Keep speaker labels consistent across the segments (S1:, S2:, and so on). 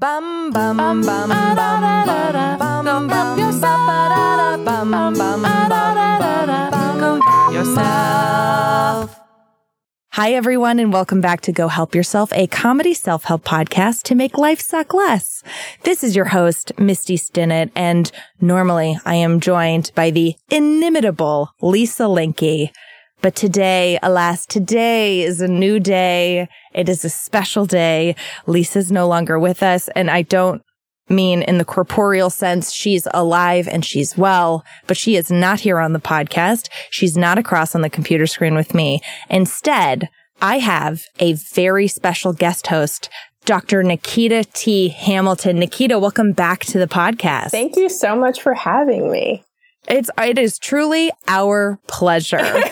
S1: Bum bum bum bum bum bum bum bum yourself bum bum bum yourself. Hi everyone and welcome back to Go Help Yourself, a comedy self-help podcast to make life suck less. This is your host, Misty Stinnett, and normally I am joined by the inimitable Lisa Linky. But today, alas, today is a new day. It is a special day. Lisa's no longer with us. And I don't mean in the corporeal sense. She's alive and she's well, but she is not here on the podcast. She's not across on the computer screen with me. Instead, I have a very special guest host, Dr. Nikita T. Hamilton. Nikita, welcome back to the podcast.
S2: Thank you so much for having me.
S1: It's it is truly our pleasure.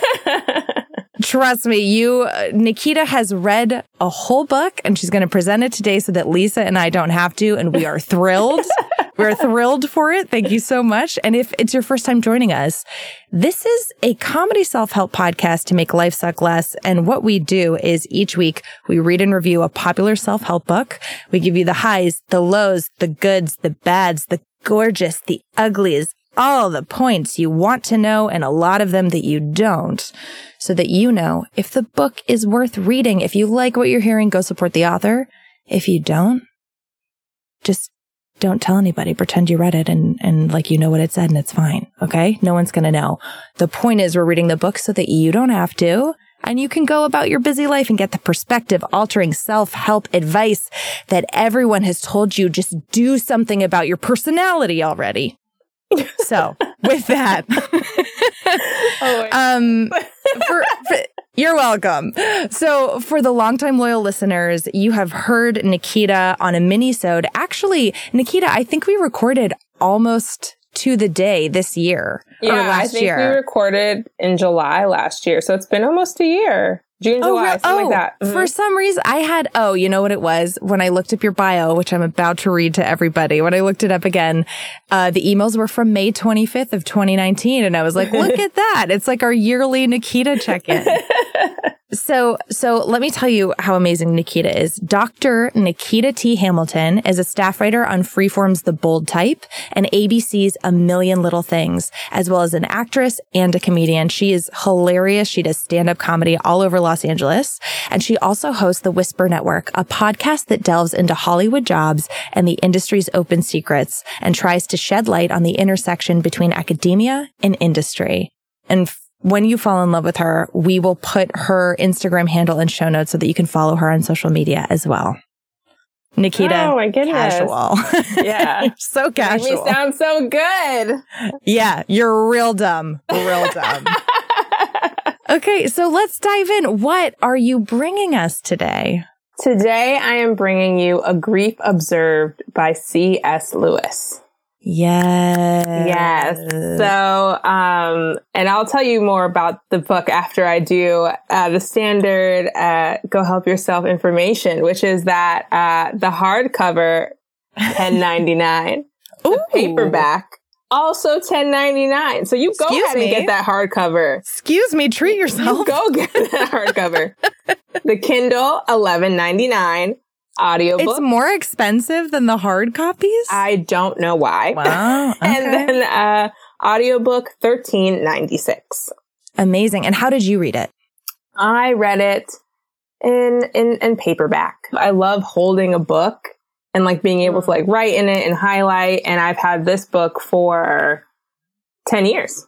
S1: Trust me, you uh, Nikita has read a whole book and she's going to present it today so that Lisa and I don't have to and we are thrilled. We're thrilled for it. Thank you so much. And if it's your first time joining us, this is a comedy self-help podcast to make life suck less. And what we do is each week we read and review a popular self-help book. We give you the highs, the lows, the goods, the bads, the gorgeous, the uglies, all the points you want to know and a lot of them that you don't so that you know if the book is worth reading. If you like what you're hearing, go support the author. If you don't, just don't tell anybody. Pretend you read it and, and like you know what it said and it's fine. Okay. No one's going to know. The point is we're reading the book so that you don't have to. And you can go about your busy life and get the perspective altering self help advice that everyone has told you. Just do something about your personality already. So with that,
S2: Oh,
S1: um, for, for, you're welcome. So for the longtime loyal listeners, you have heard Nikita on a mini-sode. Actually, Nikita, I think we recorded almost to the day this year
S2: yeah,
S1: or last
S2: I think
S1: year.
S2: we recorded in July last year, so it's been almost a year. June, July,
S1: re-
S2: something like that. Mhm.
S1: For some reason, I had, oh, you know what it was? When I looked up your bio, which I'm about to read to everybody, when I looked it up again, uh, the emails were from May 25th of 2019. And I was like, look at that. It's like our yearly Nikita check-in. So, so let me tell you how amazing Nikita is. Dr. Nikita T. Hamilton is a staff writer on Freeform's The Bold Type and ABC's A Million Little Things, as well as an actress and a comedian. She is hilarious. She does stand up comedy all over Los Angeles. And she also hosts the Whisper Network, a podcast that delves into Hollywood jobs and the industry's open secrets and tries to shed light on the intersection between academia and industry. And when you fall in love with her, we will put her Instagram handle in show notes so that you can follow her on social media as well. Nikita,
S2: Oh, my goodness.
S1: casual.
S2: Yeah.
S1: so casual.
S2: me sound so good.
S1: yeah, you're real dumb. Real dumb. okay, so let's dive in. What are you bringing us today?
S2: Today, I am bringing you A Grief Observed by C.S. Lewis.
S1: Yes.
S2: Yes. So, um, and I'll tell you more about the book after I do uh, the standard uh, "Go Help Yourself" information, which is that uh, the hardcover ten ninety nine,
S1: Ooh.
S2: paperback also ten ninety nine. So you go
S1: Excuse
S2: ahead
S1: me?
S2: and get that hardcover.
S1: Excuse me, treat
S2: You
S1: yourself.
S2: go get that hardcover. the Kindle eleven ninety nine. Audiobook.
S1: It's more expensive than the hard copies?
S2: I don't know why.
S1: wow. Okay.
S2: and then uh, audiobook thirteen ninety six.
S1: Amazing. And how did you read it?
S2: I read it in, in, in paperback. I love holding a book and like being able to like write in it and highlight. And I've had this book for 10 years.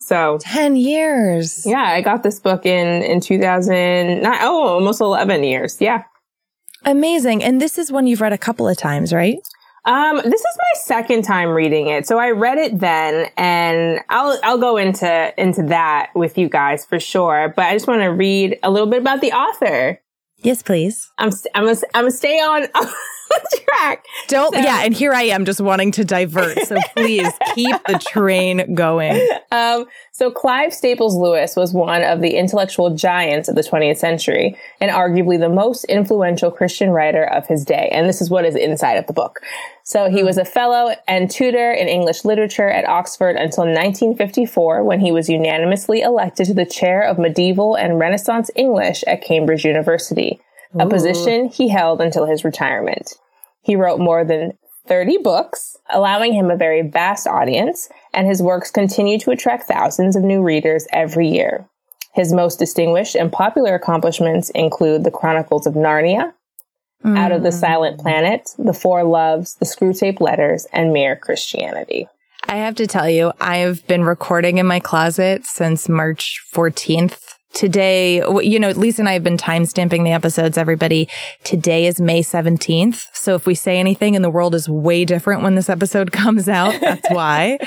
S2: So
S1: 10 years.
S2: yeah, I got this book in, in 2009. Oh, almost 11 years. Yeah.
S1: Amazing. And this is one you've read a couple of times, right?
S2: Um, this is my second time reading it. So I read it then and I'll, I'll go into, into that with you guys for sure. But I just want to read a little bit about the author.
S1: Yes, please.
S2: I'm, st- I'm gonna, I'm gonna stay on track.
S1: Don't,
S2: So-
S1: yeah. And here I am just wanting to divert. So please keep the train going.
S2: Um, so Clive Staples Lewis was one of the intellectual giants of the 20th century and arguably the most influential Christian writer of his day. And this is what is inside of the book. So he was a fellow and tutor in English literature at Oxford until 1954 when he was unanimously elected to the chair of medieval and Renaissance English at Cambridge University, a position he held until his retirement. He wrote more than 30 books, allowing him a very vast audience, and his works continue to attract thousands of new readers every year. His most distinguished and popular accomplishments include The Chronicles of Narnia, mm. Out of the Silent Planet, The Four Loves, The Screwtape Letters, and Mere Christianity.
S1: I have to tell you, I've been recording in my closet since March 14th. Today, you know, Lisa and I have been timestamping the episodes, everybody. Today is May 17th. So if we say anything and the world is way different when this episode comes out, that's why.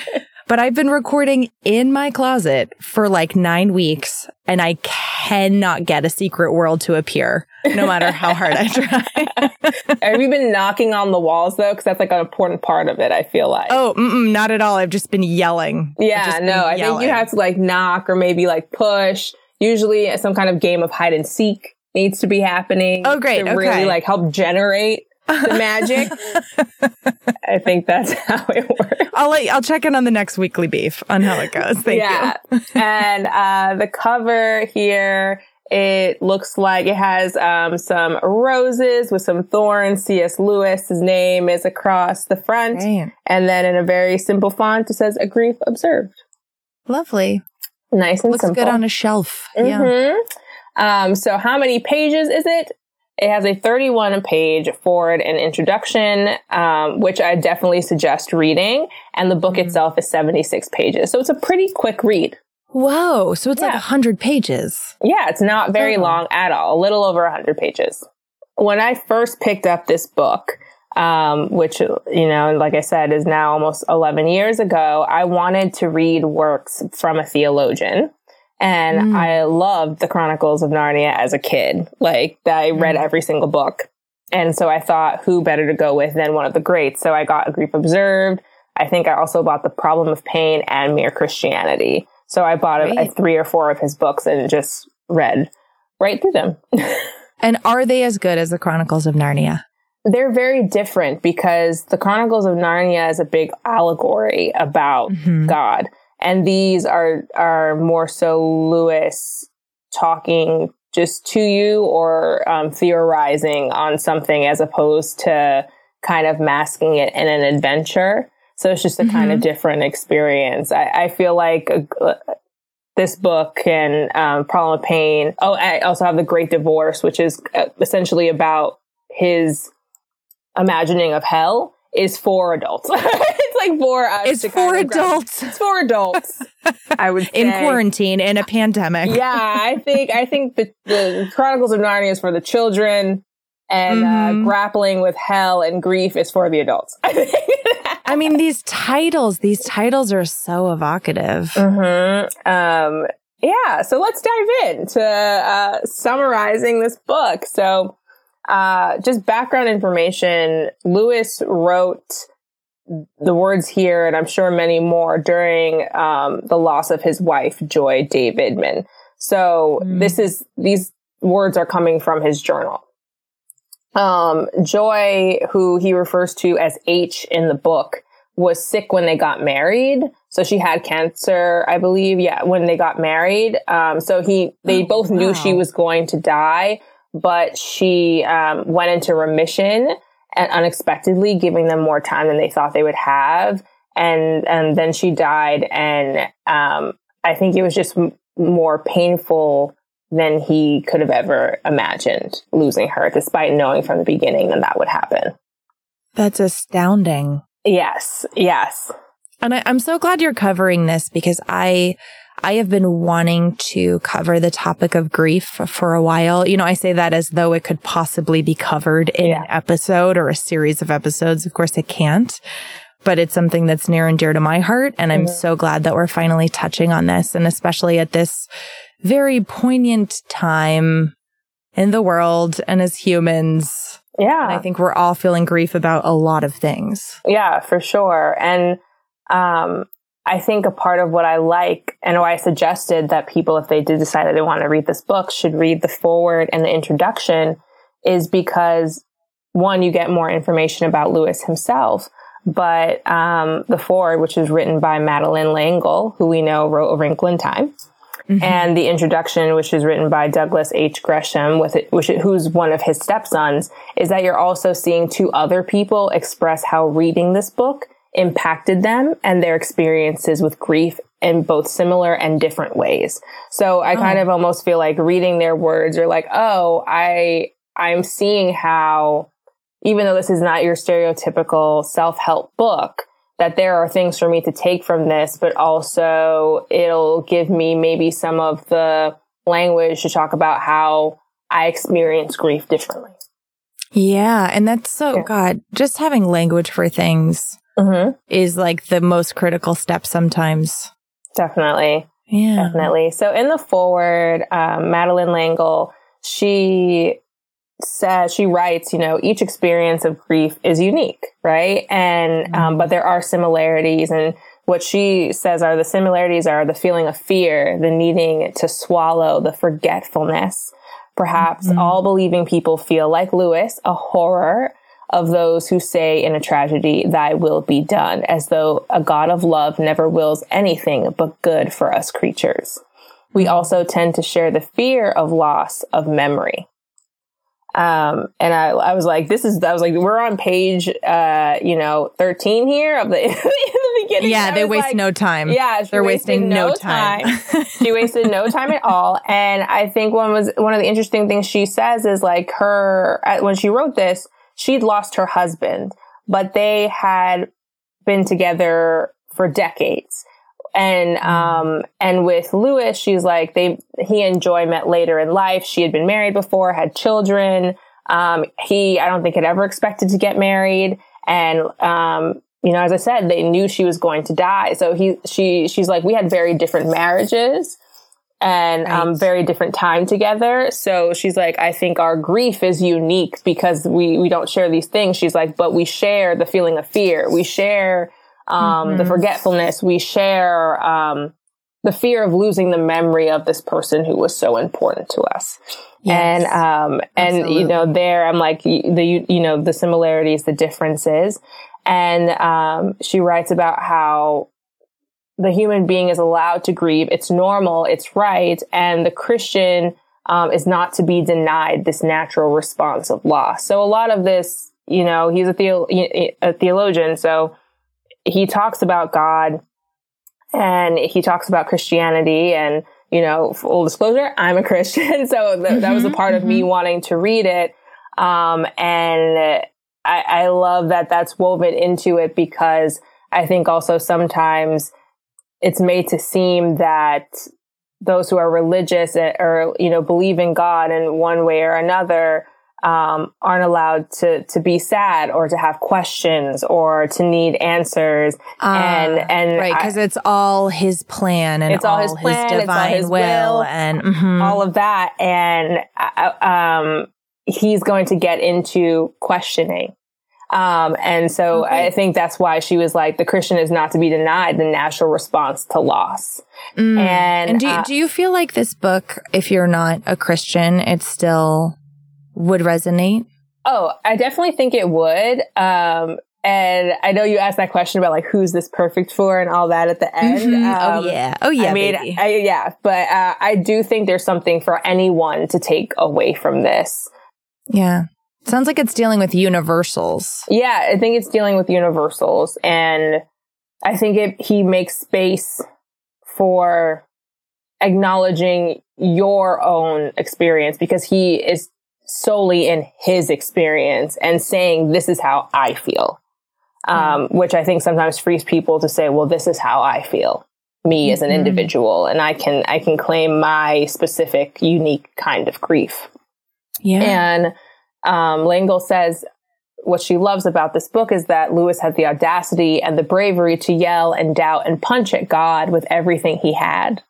S1: But I've been recording in my closet for like nine weeks and I cannot get a secret world to appear no matter how hard I try.
S2: Have you been knocking on the walls though? Cause that's like an important part of it. I feel like.
S1: Oh, not at all. I've just been yelling.
S2: Yeah, no, I think you have to like knock or maybe like push. Usually some kind of game of hide and seek needs to be happening.
S1: Oh, great.
S2: To
S1: okay.
S2: really like help generate the magic. I think that's how it works.
S1: I'll let, I'll check in on the next weekly beef on how it goes. Thank
S2: yeah.
S1: you.
S2: and uh, the cover here, it looks like it has um, some roses with some thorns. C.S. Lewis, his name is across the front,
S1: Right.
S2: and then in a very simple font, it says "A grief observed."
S1: Lovely.
S2: Nice and
S1: Looks
S2: simple.
S1: good on a shelf. Yeah.
S2: Mhm. Um, so how many pages is it? It has a 31 page forward and introduction, um, which I definitely suggest reading. And the book
S1: Mhm.
S2: itself is 76 pages. So it's a pretty quick read.
S1: Whoa. So it's like
S2: Yeah.
S1: a hundred pages.
S2: Yeah, it's not very
S1: Oh.
S2: long at all, a little over 100 pages. When I first picked up this book, um, which, you know, like I said, is now almost 11 years ago, I wanted to read works from a theologian. And
S1: Mm.
S2: I loved the Chronicles of Narnia as a kid. Like, I read
S1: Mm.
S2: every single book. And so I thought, who better to go with than one of the greats? So I got A Grief Observed. I think I also bought The Problem of Pain and Mere Christianity. So I bought a, a three or four of his books and just read right through them.
S1: And are they as good as the Chronicles of Narnia?
S2: They're very different because the Chronicles of Narnia is a big allegory about
S1: Mhm.
S2: God. And these are are more so Lewis talking just to you or um, theorizing on something as opposed to kind of masking it in an adventure. So it's just a kind of different experience. I, I feel like uh, this book and um, Problem of Pain. Oh, I also have The Great Divorce, which is uh, essentially about his imagining of hell is for adults. it's like for us.
S1: It's
S2: to
S1: for adults
S2: It's for adults. I would
S1: in quarantine in a pandemic.
S2: Yeah, I think I think the, the Chronicles of Narnia is for the children, and
S1: Mhm.
S2: uh, grappling with hell and grief is for the adults. I
S1: mean, these titles, these titles are so evocative.
S2: hmm Um, yeah, so let's dive into uh, summarizing this book. So, uh, just background information Lewis wrote the words here, and I'm sure many more, during um, the loss of his wife, Joy Davidman. So,
S1: Mm.
S2: this is, these words are coming from his journal. Um, Joy, who he refers to as H in the book, was sick when they got married. So she had cancer, I believe. Yeah, when they got married. Um, so he, they
S1: Oh,
S2: both knew
S1: wow.
S2: she was going to die, but she, um, went into remission and unexpectedly, giving them more time than they thought they would have. And, and then she died. And, um, I think it was just m- more painful than he could have ever imagined losing her, despite knowing from the beginning that that would happen.
S1: That's astounding.
S2: Yes, yes.
S1: And I, I'm so glad you're covering this because I, I have been wanting to cover the topic of grief for a while. You know, I say that as though it could possibly be covered in
S2: Yeah.
S1: an episode or a series of episodes. Of course, it can't, but it's something that's near and dear to my heart. And I'm
S2: Mhm.
S1: so glad that we're finally touching on this. And especially at this very poignant time in the world and as humans.
S2: Yeah.
S1: And I think we're all feeling grief about a lot of things.
S2: Yeah, for sure. And um, I think a part of what I like and why I suggested that people, if they did decide that they want to read this book, should read the foreword and the introduction is because one, you get more information about Lewis himself. But um, the foreword, which is written by Madeleine L'Engle, who we know wrote A Wrinkle in Time, Mm-hmm. And the introduction, which is written by Douglas H. Gresham, with it, which who's one of his stepsons, is that you're also seeing two other people express how reading this book impacted them and their experiences with grief in both similar and different ways. So I oh. kind of almost feel like reading their words are like, oh, I I'm seeing how even though this is not your stereotypical self-help book, that there are things for me to take from this, but also it'll give me maybe some of the language to talk about how I experience grief differently.
S1: Yeah. And that's so, yeah. God, just having language for things mm-hmm. is like the most critical step sometimes.
S2: Definitely.
S1: Yeah.
S2: Definitely. So in the forward, um, Madeleine L'Engle, she says she writes you know each experience of grief is unique right and mm-hmm. um, but there are similarities and what she says are the similarities are the feeling of fear the needing to swallow the forgetfulness perhaps mm-hmm. all believing people feel like lewis a horror of those who say in a tragedy thy will be done as though a god of love never wills anything but good for us creatures we also tend to share the fear of loss of memory um, and I, I was like, this is, I was like, we're on page, uh, you know, 13 here of the, in the beginning.
S1: Yeah, they waste like, no time.
S2: Yeah,
S1: they're wasting no, no time.
S2: time. she wasted no time at all. And I think one was, one of the interesting things she says is like her, when she wrote this, she'd lost her husband, but they had been together for decades and mm. um and with Lewis, she's like they he and Joy met later in life. She had been married before, had children. Um, he I don't think had ever expected to get married, and um, you know, as I said, they knew she was going to die. So he she she's like we had very different marriages and right. um, very different time together. So she's like, I think our grief is unique because we we don't share these things. She's like, but we share the feeling of fear. We share um, mm-hmm. the forgetfulness. We share um, the fear of losing the memory of this person who was so important to us. Yes. And um, and Absolutely. you know, there I'm like the you know the similarities, the differences, and um, she writes about how the human being is allowed to grieve. It's normal. It's right, and the Christian um, is not to be denied this natural response of loss. So a lot of this, you know, he's a, the- a theologian, so he talks about God and he talks about Christianity and, you know, full disclosure, I'm a Christian. So th- mm-hmm, that was a mm-hmm, part mm-hmm. of me mm-hmm. wanting to read it. Um, and I, I love that that's woven into it because I think also sometimes it's made to seem that those who are religious or, you know, believe in God in one way or another, um, aren't allowed to to be sad or to have questions or to need answers. Uh, and and
S1: right because it's all his plan and it's all, all his plan his divine his will, will, and mm-hmm.
S2: all of that. And uh, um, he's going to get into questioning um, and so okay. I think that's why she was like, the Christian is not to be denied the natural response to loss.
S1: Mm. And, and do, uh, do you feel like this book, if you're not a Christian, it still would resonate?
S2: Oh, I definitely think it would. Um, and I know you asked that question about like who's this perfect for and all that at the end.
S1: Mm-hmm. Oh, um, oh yeah, oh yeah.
S2: I mean, I, yeah, but uh, I do think there's something for anyone to take away from this.
S1: Yeah, sounds like it's dealing with universals.
S2: Yeah, I think it's dealing with universals, and I think it he makes space for acknowledging your own experience because he is solely in his experience and saying, this is how I feel. Um, mm-hmm. which I think sometimes frees people to say, well, this is how I feel, me mm-hmm. as an mm-hmm. individual. And I can, I can claim my specific, unique kind of grief.
S1: Yeah.
S2: And, um, L'Engle says, what she loves about this book is that Lewis had the audacity and the bravery to yell and doubt and punch at God with everything he had.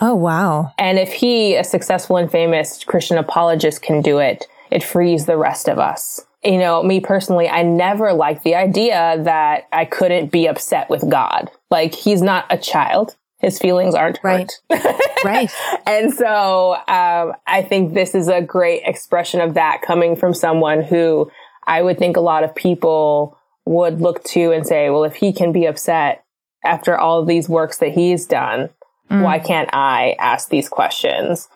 S1: Oh, wow.
S2: And if he, a successful and famous Christian apologist, can do it, it frees the rest of us. You know, me personally, I never liked the idea that I couldn't be upset with God. Like, he's not a child. His feelings aren't
S1: right. right.
S2: And so, um, I think this is a great expression of that coming from someone who I would think a lot of people would look to and say, well, if he can be upset after all of these works that he's done, Mm. Why can't I ask these questions?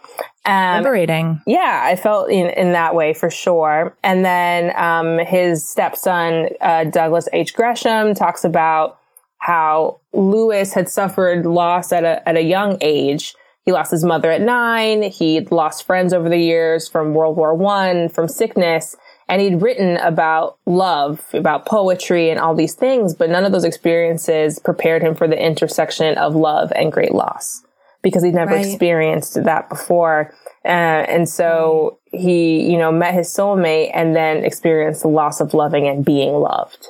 S1: Um, Liberating.
S2: Yeah, I felt in, in that way for sure. And then um, his stepson, uh, Douglas H. Gresham, talks about how Lewis had suffered loss at a, at a young age. He lost his mother at nine. He'd lost friends over the years from World War One, from sickness. And he'd written about love, about poetry and all these things, but none of those experiences prepared him for the intersection of love and great loss because he'd never right. experienced that before. Uh, and so he, you know, met his soulmate and then experienced the loss of loving and being loved.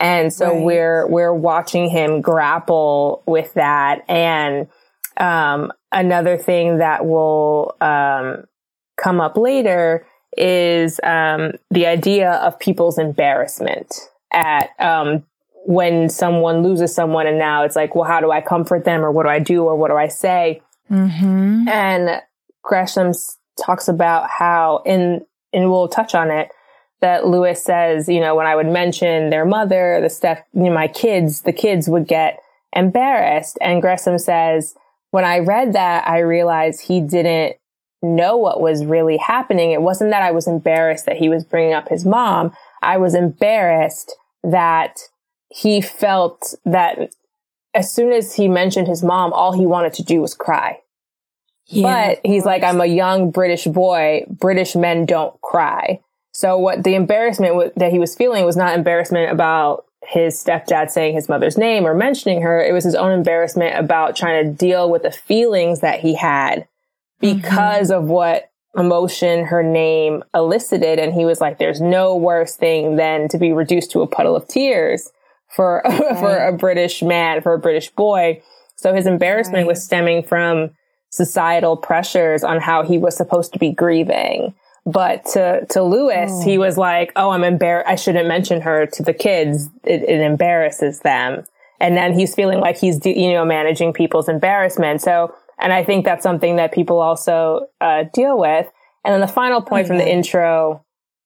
S2: And so right. we're, we're watching him grapple with that. And, um, another thing that will, um, come up later is, um, the idea of people's embarrassment at, um, when someone loses someone and now it's like, well, how do I comfort them or what do I do or what do I say? Mm-hmm. And Gresham talks about how in, and we'll touch on it, that Lewis says, you know, when I would mention their mother, the stuff, you know, my kids, the kids would get embarrassed. And Gresham says, when I read that, I realized he didn't know what was really happening. It wasn't that I was embarrassed that he was bringing up his mom. I was embarrassed that he felt that as soon as he mentioned his mom, all he wanted to do was cry. Yeah, but he's like, I'm a young British boy. British men don't cry. So what the embarrassment w- that he was feeling was not embarrassment about his stepdad saying his mother's name or mentioning her. It was his own embarrassment about trying to deal with the feelings that he had because mm-hmm. of what emotion her name elicited. And he was like, there's no worse thing than to be reduced to a puddle of tears for right. for a British man, for a British boy. So his embarrassment right. was stemming from societal pressures on how he was supposed to be grieving. But to, to Lewis, oh. he was like, Oh, I'm embarrassed. I shouldn't mention her to the kids. It, it, embarrasses them. And then he's feeling like he's, you know, managing people's embarrassment. So, and I think that's something that people also, uh, deal with. And then the final point from the intro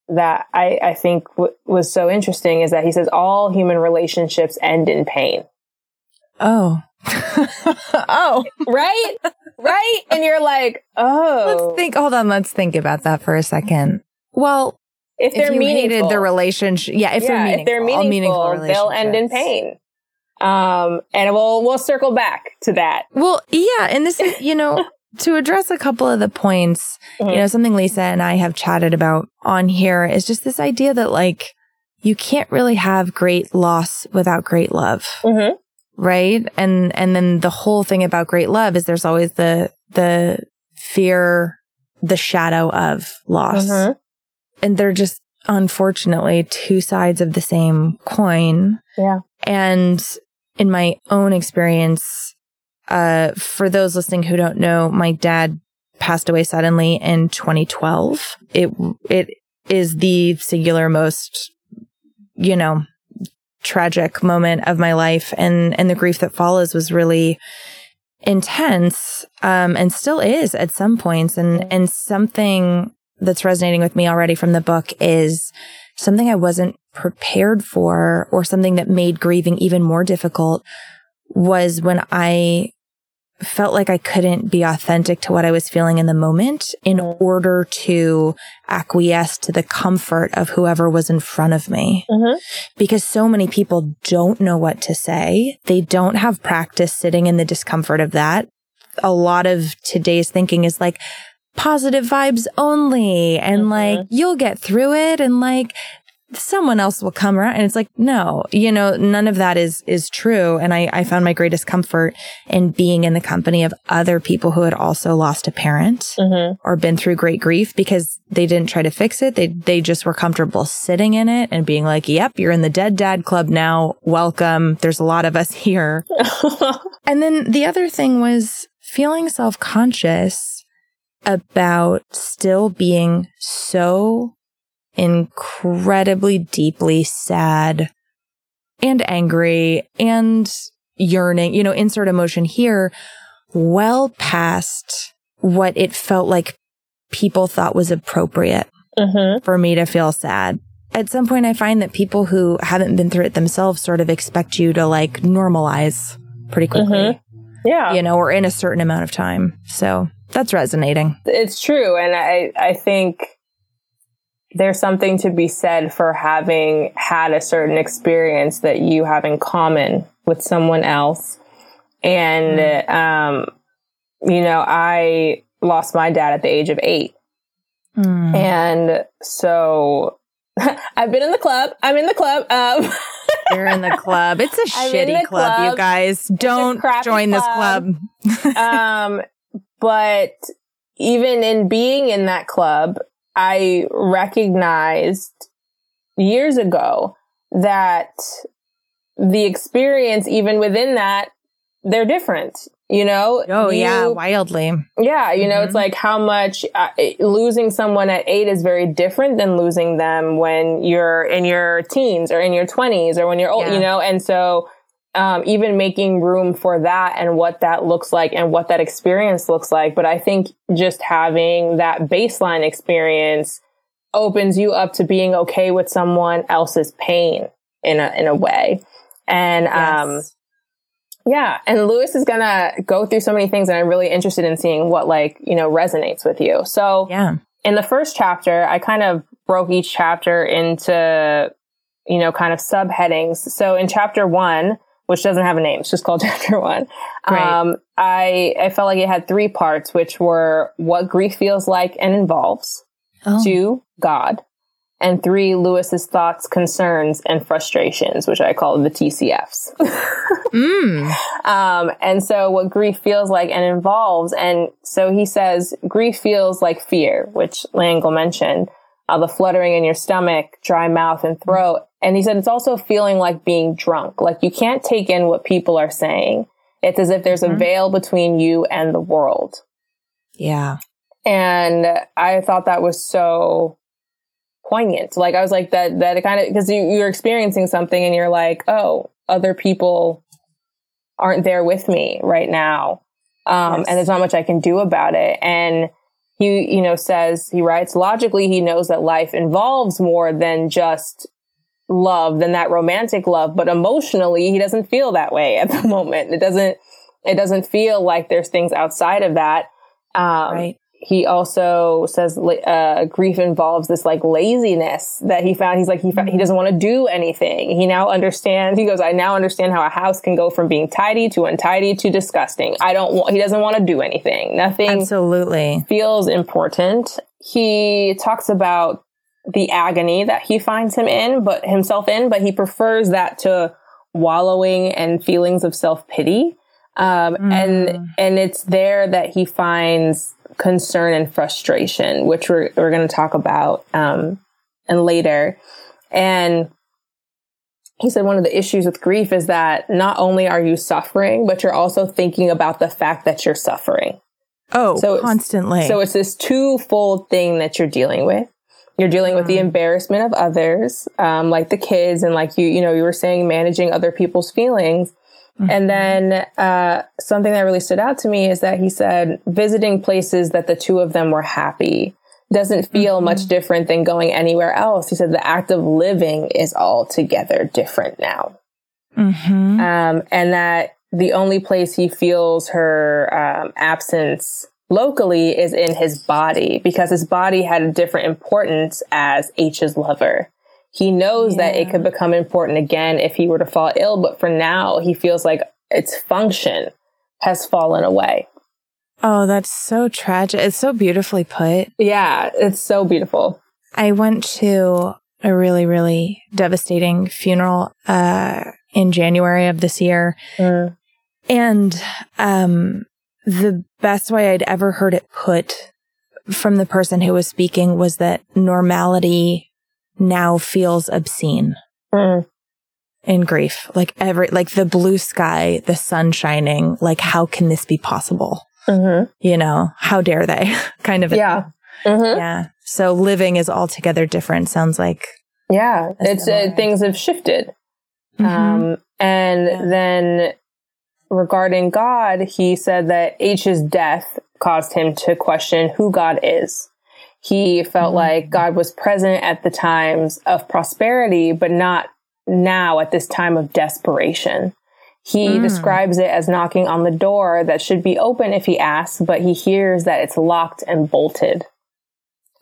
S2: that I, I think w- was so interesting is that he says all human relationships end in pain.
S1: Oh. oh.
S2: Right? Right? And you're like, oh.
S1: Let's think, hold on, let's think about that for a second. Well, if they're if hated the relationship, yeah, if yeah, they're meaningful, if they're meaningful, meaningful
S2: they'll end in pain. Um, and we'll, we'll circle back to that.
S1: Well, yeah. And this is, you know, to address a couple of the points, mm-hmm. you know, something Lisa and I have chatted about on here is just this idea that like you can't really have great loss without great love. Mm-hmm. Right. And, and then the whole thing about great love is there's always the, the fear, the shadow of loss. Mm-hmm. And they're just unfortunately two sides of the same coin.
S2: Yeah.
S1: And in my own experience, uh, for those listening who don't know, my dad passed away suddenly in 2012. It, it is the singular most, you know, tragic moment of my life. And, and the grief that follows was really intense, um, and still is at some points. And, and something that's resonating with me already from the book is something I wasn't prepared for or something that made grieving even more difficult was when I felt like I couldn't be authentic to what I was feeling in the moment in order to acquiesce to the comfort of whoever was in front of me. Mm-hmm. Because so many people don't know what to say. They don't have practice sitting in the discomfort of that. A lot of today's thinking is like, positive vibes only and mm-hmm. like you'll get through it and like someone else will come around. And it's like, no, you know, none of that is, is true. And I, I found my greatest comfort in being in the company of other people who had also lost a parent mm-hmm. or been through great grief because they didn't try to fix it. They, they just were comfortable sitting in it and being like, yep, you're in the dead dad club now. Welcome. There's a lot of us here. and then the other thing was feeling self conscious about still being so incredibly deeply sad and angry and yearning, you know, insert emotion here, well past what it felt like people thought was appropriate mm-hmm. for me to feel sad. At some point, I find that people who haven't been through it themselves sort of expect you to like normalize pretty quickly. Mm-hmm.
S2: Yeah.
S1: You know, or in a certain amount of time. So that's resonating.
S2: It's true. And I, I think there's something to be said for having had a certain experience that you have in common with someone else. And, mm. um, you know, I lost my dad at the age of eight. Mm. And so I've been in the club. I'm in the club. Um,
S1: You're in the club. It's a shitty club, club, you guys. Don't join club. this club.
S2: um, but even in being in that club, I recognized years ago that the experience, even within that, they're different. You know?
S1: Oh, you, yeah, wildly.
S2: Yeah, you know, mm-hmm. it's like how much uh, losing someone at eight is very different than losing them when you're in your teens or in your 20s or when you're old, yeah. you know? And so, um, even making room for that and what that looks like and what that experience looks like. But I think just having that baseline experience opens you up to being okay with someone else's pain in a, in a way. And, um, yes. um, yeah. And Lewis is going to go through so many things and I'm really interested in seeing what like, you know, resonates with you. So
S1: yeah.
S2: in the first chapter, I kind of broke each chapter into, you know, kind of subheadings. So in chapter one, which doesn't have a name, it's just called chapter one. Um, I, I felt like it had three parts, which were what grief feels like and involves. Oh. Two, God and three, Lewis's thoughts, concerns, and frustrations, which I call the TCFs. mm. um, and so what grief feels like and involves. And so he says grief feels like fear, which L'Engle mentioned, uh, the fluttering in your stomach, dry mouth and throat. And he said it's also feeling like being drunk. Like you can't take in what people are saying. It's as if there's mm-hmm. a veil between you and the world.
S1: Yeah.
S2: And I thought that was so poignant. Like I was like that, that kind of, cause you, you're experiencing something and you're like, oh, other people aren't there with me right now. Um, yes. and there's not much I can do about it. And he, you know, says, he writes, logically, he knows that life involves more than just love, than that romantic love, but emotionally, he doesn't feel that way at the moment. It doesn't, it doesn't feel like there's things outside of that. Um, right he also says uh, grief involves this like laziness that he found. He's like he found, he doesn't want to do anything. He now understands. He goes, I now understand how a house can go from being tidy to untidy to disgusting. I don't want. He doesn't want to do anything. Nothing.
S1: Absolutely
S2: feels important. He talks about the agony that he finds him in, but himself in, but he prefers that to wallowing and feelings of self pity. Um, mm. and, and it's there that he finds concern and frustration, which we're, we're going to talk about, um, and later. And he said one of the issues with grief is that not only are you suffering, but you're also thinking about the fact that you're suffering.
S1: Oh, so constantly.
S2: So it's this twofold thing that you're dealing with. You're dealing with the mm. embarrassment of others, um, like the kids, and like you, you know, you were saying, managing other people's feelings. Mm-hmm. And then uh, something that really stood out to me is that he said visiting places that the two of them were happy doesn't feel mm-hmm. much different than going anywhere else. He said the act of living is altogether different now. Mm-hmm. Um, and that the only place he feels her um, absence locally is in his body because his body had a different importance as H's lover. He knows yeah. that it could become important again if he were to fall ill, but for now, he feels like its function has fallen away.
S1: Oh, that's so tragic. It's so beautifully put.
S2: Yeah, it's so beautiful.
S1: I went to a really, really devastating funeral uh, in January of this year. Mm. And um, the best way I'd ever heard it put from the person who was speaking was that normality now feels obscene mm. in grief. Like every, like the blue sky, the sun shining, like how can this be possible? Mm-hmm. You know, how dare they kind of.
S2: Yeah.
S1: Mm-hmm. Yeah. So living is altogether different. Sounds like.
S2: Yeah. It's uh, things have shifted. Mm-hmm. Um, and yeah. then regarding God, he said that H's death caused him to question who God is. He felt mm-hmm. like God was present at the times of prosperity, but not now at this time of desperation. He mm. describes it as knocking on the door that should be open if he asks, but he hears that it's locked and bolted.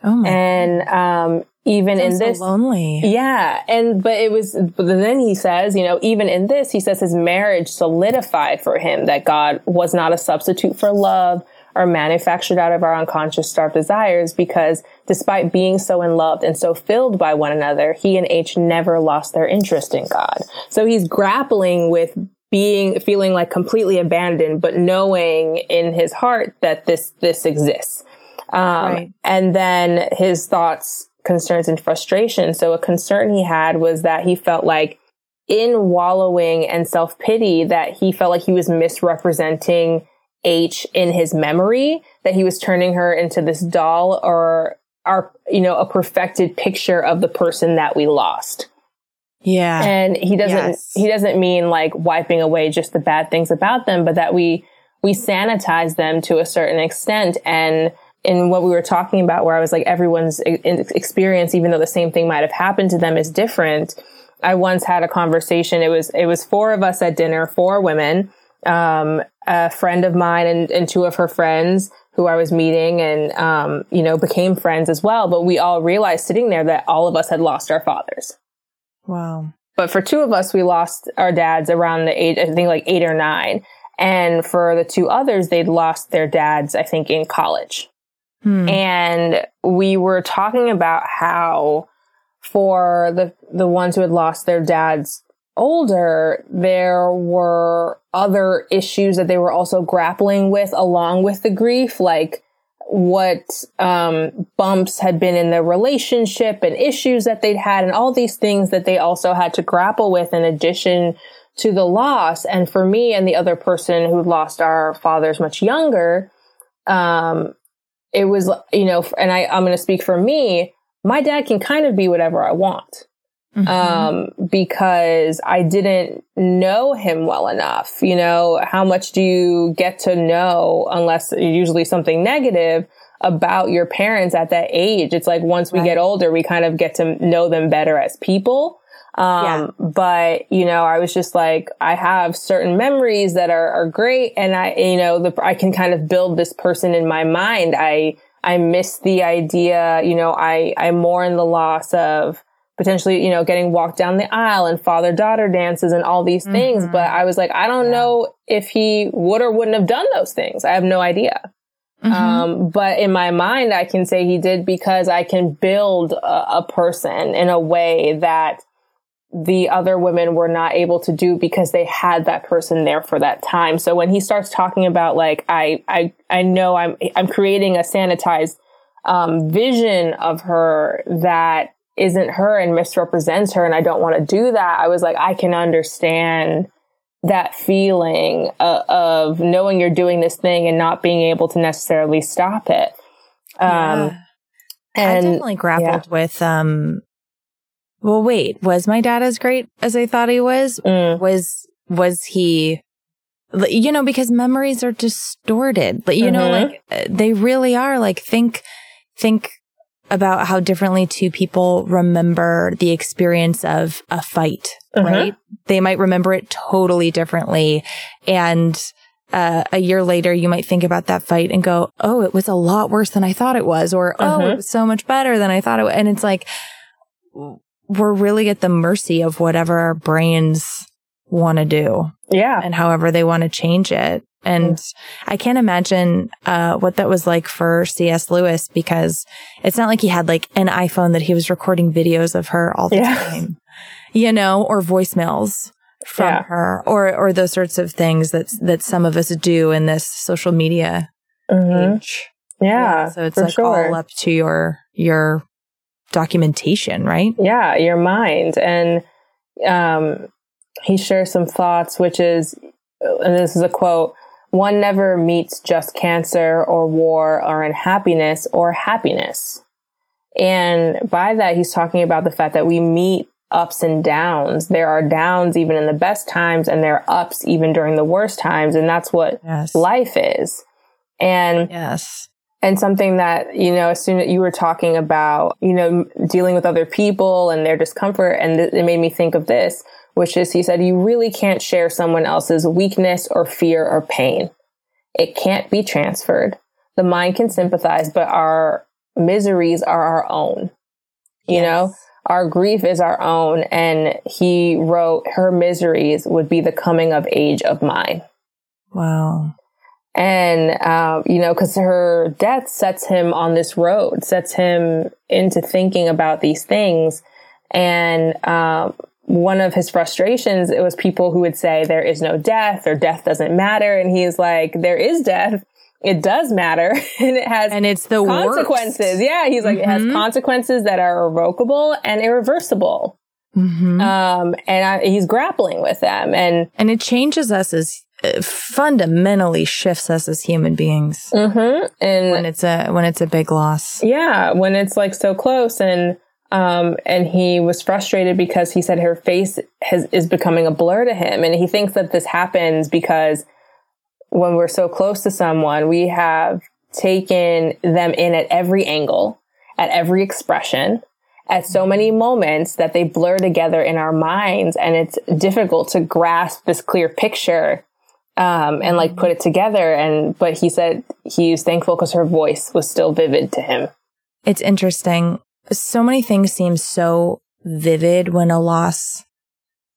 S2: Oh and um, even in this
S1: so lonely
S2: yeah and but it was but then he says you know even in this he says his marriage solidified for him that god was not a substitute for love or manufactured out of our unconscious starved desires because despite being so in love and so filled by one another he and h never lost their interest in god so he's grappling with being feeling like completely abandoned but knowing in his heart that this this exists um, right. and then his thoughts concerns and frustration. So a concern he had was that he felt like in wallowing and self pity that he felt like he was misrepresenting H in his memory, that he was turning her into this doll or our, you know, a perfected picture of the person that we lost.
S1: Yeah.
S2: And he doesn't, yes. he doesn't mean like wiping away just the bad things about them, but that we, we sanitize them to a certain extent and in what we were talking about, where I was like, everyone's experience, even though the same thing might have happened to them, is different. I once had a conversation. It was it was four of us at dinner, four women, um, a friend of mine and, and two of her friends who I was meeting, and um, you know became friends as well. But we all realized sitting there that all of us had lost our fathers.
S1: Wow.
S2: But for two of us, we lost our dads around the age, I think like eight or nine. And for the two others, they'd lost their dads, I think, in college. Hmm. And we were talking about how for the, the ones who had lost their dads older, there were other issues that they were also grappling with along with the grief, like what um, bumps had been in their relationship and issues that they'd had and all these things that they also had to grapple with in addition to the loss. And for me and the other person who lost our fathers much younger, um, it was, you know, and I, I'm going to speak for me. My dad can kind of be whatever I want. Mm-hmm. Um, because I didn't know him well enough. You know, how much do you get to know unless usually something negative about your parents at that age? It's like once we right. get older, we kind of get to know them better as people. Um, yeah. but you know, I was just like, I have certain memories that are, are great. And I, you know, the, I can kind of build this person in my mind. I, I miss the idea, you know, I, I mourn the loss of potentially, you know, getting walked down the aisle and father daughter dances and all these mm-hmm. things. But I was like, I don't yeah. know if he would or wouldn't have done those things. I have no idea. Mm-hmm. Um, but in my mind, I can say he did because I can build a, a person in a way that the other women were not able to do because they had that person there for that time. So when he starts talking about like, I, I, I know I'm, I'm creating a sanitized, um, vision of her that isn't her and misrepresents her. And I don't want to do that. I was like, I can understand that feeling uh, of knowing you're doing this thing and not being able to necessarily stop it. Um,
S1: yeah. and I definitely grappled yeah. with, um, well, wait, was my dad as great as I thought he was? Mm. Was, was he, you know, because memories are distorted. But you mm-hmm. know, like uh, they really are. Like think, think about how differently two people remember the experience of a fight, mm-hmm. right? They might remember it totally differently. And, uh, a year later, you might think about that fight and go, Oh, it was a lot worse than I thought it was, or, Oh, it mm-hmm. was so much better than I thought it was. And it's like, we're really at the mercy of whatever our brains want to do.
S2: Yeah.
S1: And however they want to change it. And I can't imagine uh, what that was like for C.S. Lewis because it's not like he had like an iPhone that he was recording videos of her all the yeah. time, you know, or voicemails from yeah. her or or those sorts of things that that some of us do in this social media
S2: mm-hmm. age. Yeah, yeah,
S1: so it's like sure. all up to your your documentation, right?
S2: Yeah, your mind. And um, he shares some thoughts, which is, and this is a quote one never meets just cancer or war or unhappiness or happiness. And by that, he's talking about the fact that we meet ups and downs. There are downs even in the best times, and there are ups even during the worst times. And that's what yes. life is. And
S1: yes
S2: and something that you know as soon as you were talking about you know dealing with other people and their discomfort and th- it made me think of this which is he said, you really can't share someone else's weakness or fear or pain. It can't be transferred. The mind can sympathize, but our miseries are our own. You yes. know, our grief is our own. And he wrote, her miseries would be the coming of age of mine.
S1: Wow.
S2: And, um, you know, cause her death sets him on this road, sets him into thinking about these things. And, um, one of his frustrations, it was people who would say there is no death or death doesn't matter. And he's like, there is death. It does matter. and it has
S1: and it's the
S2: consequences.
S1: Worst.
S2: Yeah. He's like, mm-hmm. it has mm-hmm. consequences that are irrevocable and irreversible. Mm-hmm. Um, and I, he's grappling with them and,
S1: and it changes us as uh, fundamentally shifts us as human beings.
S2: Mm-hmm. And
S1: when it's a, when it's a big loss.
S2: Yeah. When it's like so close and, um, and he was frustrated because he said her face has, is becoming a blur to him. And he thinks that this happens because when we're so close to someone, we have taken them in at every angle, at every expression, at so many moments that they blur together in our minds. And it's difficult to grasp this clear picture um, and like put it together. And, but he said he's thankful because her voice was still vivid to him.
S1: It's interesting so many things seem so vivid when a loss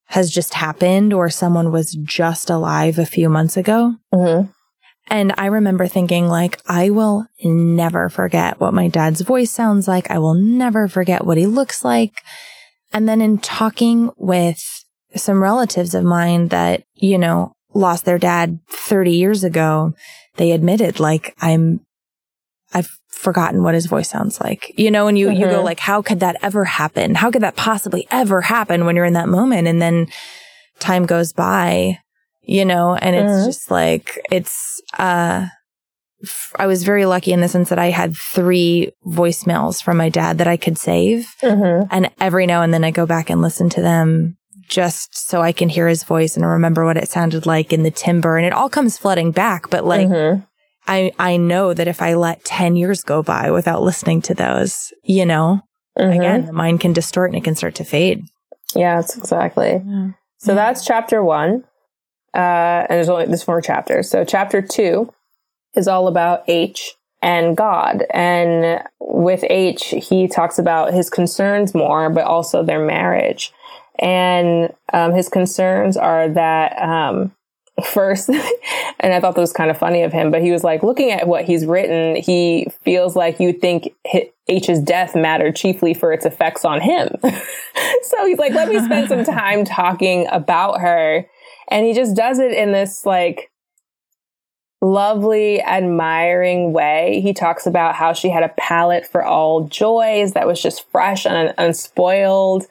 S1: has just happened or someone was just alive a few months ago. Mm-hmm. And I remember thinking like, I will never forget what my dad's voice sounds like. I will never forget what he looks like. And then in talking with some relatives of mine that, you know, lost their dad 30 years ago, they admitted like, I'm, I've forgotten what his voice sounds like. You know, and you, mm-hmm. you go mm-hmm. like, how could that ever happen? How could that possibly ever happen when you're in that moment? And then time goes by, you know, and it's mm-hmm. just like, it's, uh, I was very lucky in the sense that I had three voicemails from my dad that I could save. Mm-hmm. And every now and then I go back and listen to them just so I can hear his voice and remember what it sounded like in the timbre. And it all comes flooding back, but like, mm-hmm. I, I know that if I let 10 years go by without listening to those, you know, mm-hmm. again, the mind can distort and it can start to fade.
S2: Yeah, that's exactly. Yeah. So yeah. that's chapter one. Uh, and there's only, there's four chapters. So chapter two is all about H and God. And with H, he talks about his concerns more, but also their marriage. And um, his concerns are that um, first. and I thought that was kind of funny of him, but he was like, looking at what he's written, he feels like you think H's death mattered chiefly for its effects on him. so he's like, let me spend some time talking about her. And he just does it in this like lovely, admiring way. He talks about how she had a palate for all joys that was just fresh and unspoiled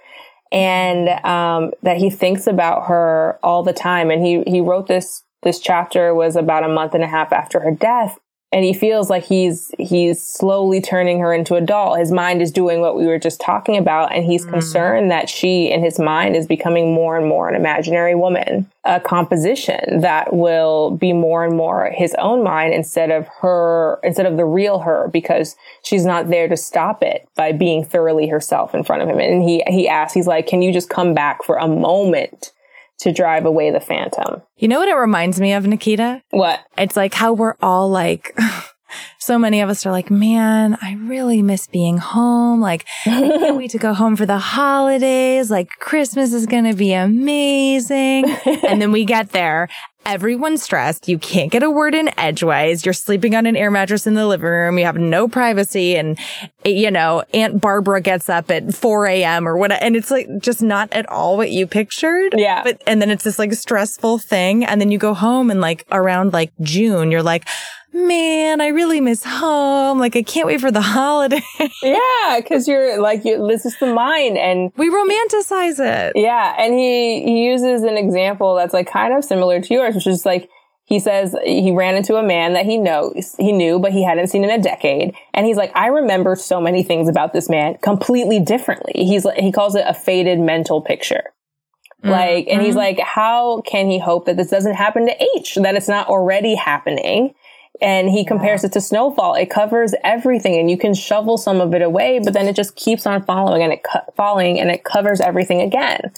S2: and um, that he thinks about her all the time. And he he wrote this this chapter was about a month and a half after her death, and he feels like he's he's slowly turning her into a doll. His mind is doing what we were just talking about, and he's mm. concerned that she, in his mind, is becoming more and more an imaginary woman, a composition that will be more and more his own mind instead of her, instead of the real her, because she's not there to stop it by being thoroughly herself in front of him. And he he asks, he's like, "Can you just come back for a moment?" To drive away the phantom.
S1: You know what it reminds me of, Nikita?
S2: What?
S1: It's like how we're all like, so many of us are like, man, I really miss being home. Like, I can't wait to go home for the holidays. Like, Christmas is going to be amazing. and then we get there everyone's stressed. You can't get a word in edgeways. You're sleeping on an air mattress in the living room. You have no privacy. And, you know, Aunt Barbara gets up at 4 a.m. or whatever. And it's like just not at all what you pictured.
S2: Yeah.
S1: But, and then it's this like stressful thing. And then you go home and like around like June, you're like, man, I really miss home. Like, I can't wait for the holiday.
S2: yeah, because you're like, you, this is the mind, and
S1: we romanticize it.
S2: Yeah, and he he uses an example that's like kind of similar to yours, which is like he says he ran into a man that he knows he knew, but he hadn't seen in a decade, and he's like, I remember so many things about this man completely differently. He's like, he calls it a faded mental picture. Mm-hmm. Like, and he's mm-hmm. like, how can he hope that this doesn't happen to H, that it's not already happening? And he compares it to snowfall. It covers everything and you can shovel some of it away, but then it just keeps on following and it co- falling and it covers everything again.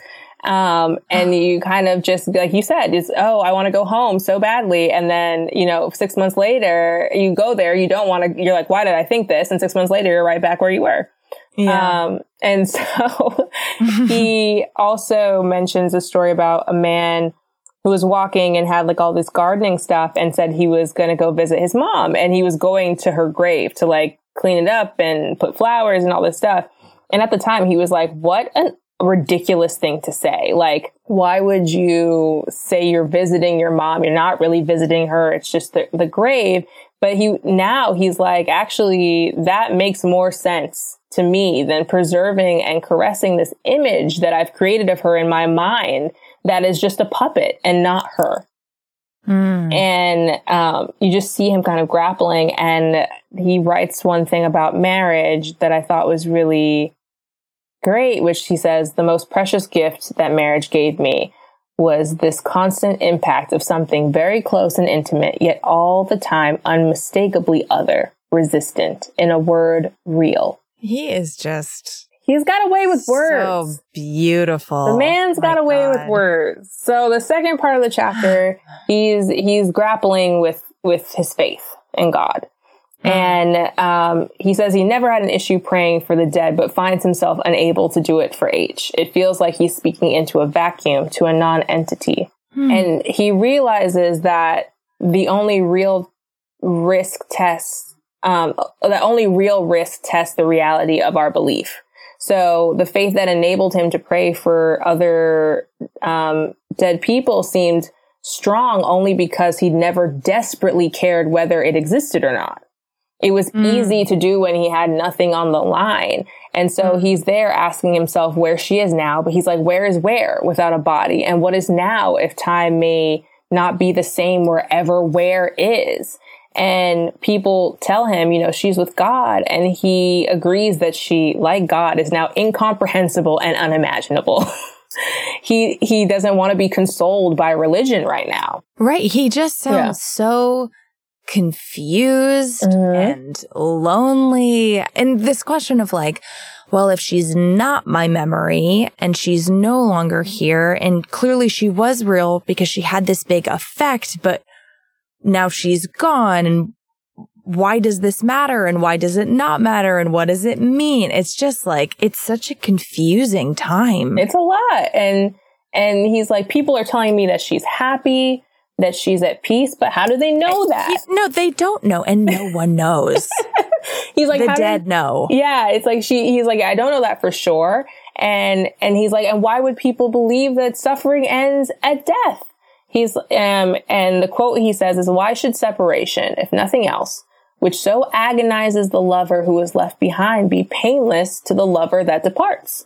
S2: Um, and you kind of just, like you said, is, oh, I want to go home so badly. And then, you know, six months later, you go there, you don't want to, you're like, why did I think this? And six months later, you're right back where you were. Yeah. Um, and so he also mentions a story about a man who was walking and had like all this gardening stuff and said he was going to go visit his mom and he was going to her grave to like clean it up and put flowers and all this stuff. And at the time he was like, what a ridiculous thing to say. Like, why would you say you're visiting your mom? You're not really visiting her. It's just the, the grave. But he, now he's like, actually, that makes more sense to me than preserving and caressing this image that I've created of her in my mind that is just a puppet and not her. Mm. And um, you just see him kind of grappling. And he writes one thing about marriage that I thought was really great, which he says the most precious gift that marriage gave me was this constant impact of something very close and intimate, yet all the time unmistakably other, resistant, in a word, real.
S1: He is just
S2: He's got away with words.
S1: So beautiful.
S2: The man's got away God. with words. So the second part of the chapter, he's he's grappling with with his faith in God. Hmm. And um, he says he never had an issue praying for the dead, but finds himself unable to do it for H. It feels like he's speaking into a vacuum, to a non entity. Hmm. And he realizes that the only real risk tests, um, the only real risk tests the reality of our belief. So the faith that enabled him to pray for other um, dead people seemed strong only because he'd never desperately cared whether it existed or not. It was mm. easy to do when he had nothing on the line. And so mm. he's there asking himself where she is now, but he's like, where is where without a body? And what is now if time may not be the same wherever where is? And people tell him, you know, she's with God. And he agrees that she, like God, is now incomprehensible and unimaginable. he, he doesn't want to be consoled by religion right now.
S1: Right. He just sounds yeah. so confused mm-hmm. and lonely. And this question of like, well, if she's not my memory and she's no longer here, and clearly she was real because she had this big effect, but now she's gone and why does this matter and why does it not matter and what does it mean? It's just like, it's such a confusing time.
S2: It's a lot. And, and he's like, people are telling me that she's happy, that she's at peace, but how do they know that?
S1: no, they don't know and no one knows.
S2: he's like,
S1: the dead do, know.
S2: Yeah. It's like she, he's like, I don't know that for sure. And, and he's like, and why would people believe that suffering ends at death? He's, um, and the quote he says is, why should separation, if nothing else, which so agonizes the lover who is left behind be painless to the lover that departs?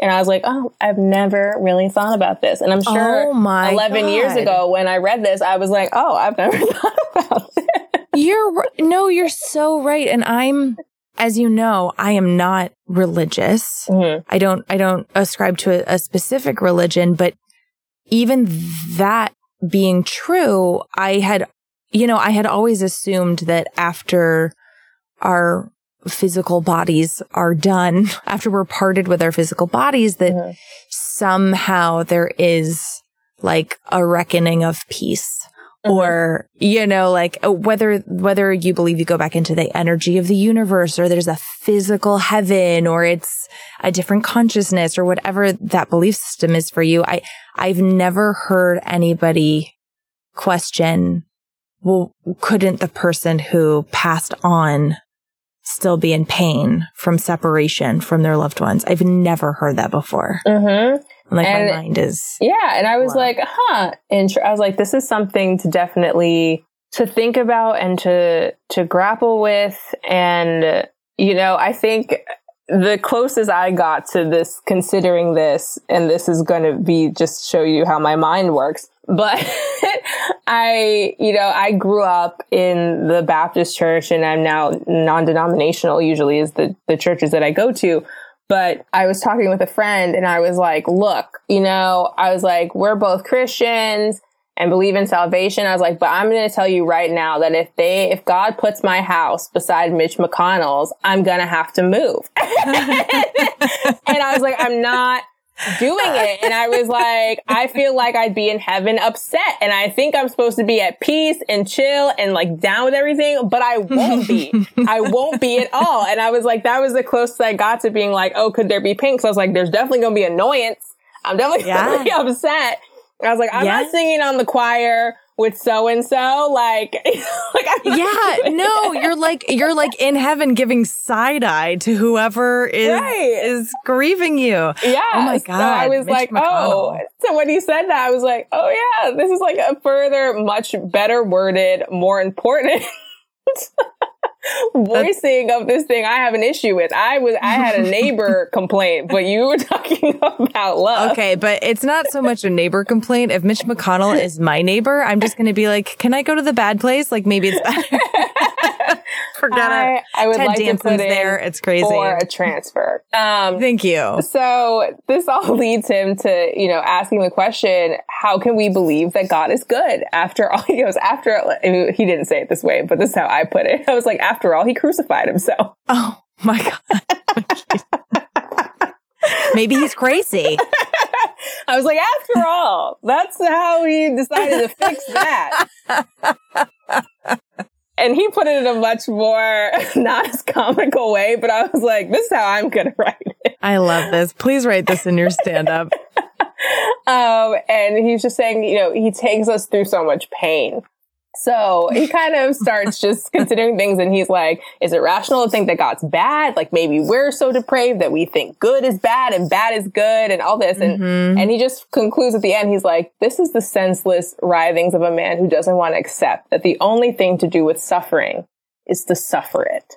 S2: And I was like, oh, I've never really thought about this. And I'm sure oh 11 God. years ago when I read this, I was like, oh, I've never thought about this.
S1: You're, no, you're so right. And I'm, as you know, I am not religious. Mm-hmm. I don't, I don't ascribe to a, a specific religion, but even that being true, I had, you know, I had always assumed that after our physical bodies are done, after we're parted with our physical bodies, that mm-hmm. somehow there is like a reckoning of peace Mm-hmm. Or, you know, like uh, whether, whether you believe you go back into the energy of the universe or there's a physical heaven or it's a different consciousness or whatever that belief system is for you. I, I've never heard anybody question, well, couldn't the person who passed on still be in pain from separation from their loved ones? I've never heard that before. Mm-hmm. Like and my mind is.
S2: Yeah. And I was wow. like, huh. And I was like, this is something to definitely to think about and to, to grapple with. And, you know, I think the closest I got to this, considering this, and this is going to be just show you how my mind works. But I, you know, I grew up in the Baptist church and I'm now non-denominational usually is the, the churches that I go to. But I was talking with a friend and I was like, look, you know, I was like, we're both Christians and believe in salvation. I was like, but I'm going to tell you right now that if they, if God puts my house beside Mitch McConnell's, I'm going to have to move. and I was like, I'm not doing it. And I was like, I feel like I'd be in heaven upset. And I think I'm supposed to be at peace and chill and like down with everything, but I won't be. I won't be at all. And I was like, that was the closest I got to being like, oh, could there be pink? So I was like, there's definitely going to be annoyance. I'm definitely yeah. going to be upset. And I was like, I'm yeah. not singing on the choir with so and so like
S1: like yeah no you're like you're like in heaven giving side eye to whoever is right. is grieving you
S2: yeah
S1: oh my god so
S2: i was Mitch like oh, McConnell. oh so when he said that i was like oh yeah this is like a further much better worded more important voicing of this thing I have an issue with. I was I had a neighbor complaint, but you were talking about love.
S1: Okay, but it's not so much a neighbor complaint. If Mitch McConnell is my neighbor, I'm just going to be like, "Can I go to the bad place? Like maybe it's better." Forget I,
S2: it. I would Ted like Danson's to put
S1: there. It's crazy.
S2: For a transfer. Um,
S1: Thank you.
S2: So this all leads him to, you know, asking the question, how can we believe that God is good after all he goes after, he didn't say it this way, but this is how I put it. I was like, after all, he crucified himself.
S1: Oh my God. Maybe he's crazy.
S2: I was like, after all, that's how he decided to fix that and he put it in a much more not as comical way, but I was like, this is how I'm going to write it.
S1: I love this. Please write this in your stand up.
S2: um, and he's just saying, you know, he takes us through so much pain. So he kind of starts just considering things and he's like, is it rational to think that God's bad? Like maybe we're so depraved that we think good is bad and bad is good and all this. And, mm-hmm. and he just concludes at the end, he's like, this is the senseless writhings of a man who doesn't want to accept that the only thing to do with suffering is to suffer it.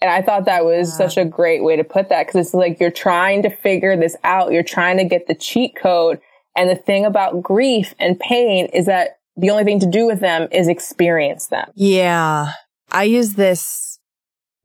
S2: And I thought that was yeah. such a great way to put that because it's like you're trying to figure this out. You're trying to get the cheat code. And the thing about grief and pain is that the only thing to do with them is experience them.
S1: Yeah. I use this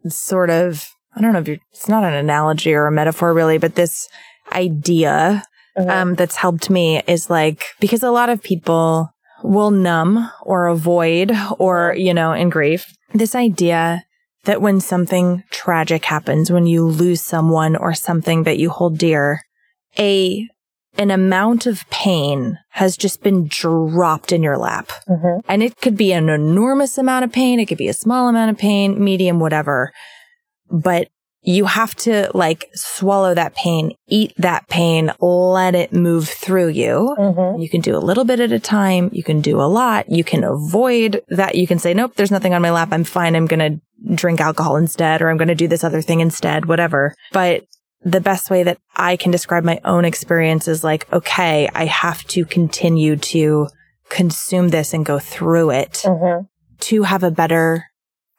S1: sort of, I don't know if it's not an analogy or a metaphor really, but this idea mm-hmm. um, that's helped me is like, because a lot of people will numb or avoid or, you know, in grief, this idea that when something tragic happens, when you lose someone or something that you hold dear, a an amount of pain has just been dropped in your lap. Mm-hmm. And it could be an enormous amount of pain. It could be a small amount of pain, medium, whatever. But you have to like swallow that pain, eat that pain, let it move through you. Mm-hmm. You can do a little bit at a time. You can do a lot. You can avoid that. You can say, nope, there's nothing on my lap. I'm fine. I'm going to drink alcohol instead, or I'm going to do this other thing instead, whatever. But the best way that I can describe my own experience is like, okay, I have to continue to consume this and go through it mm-hmm. to have a better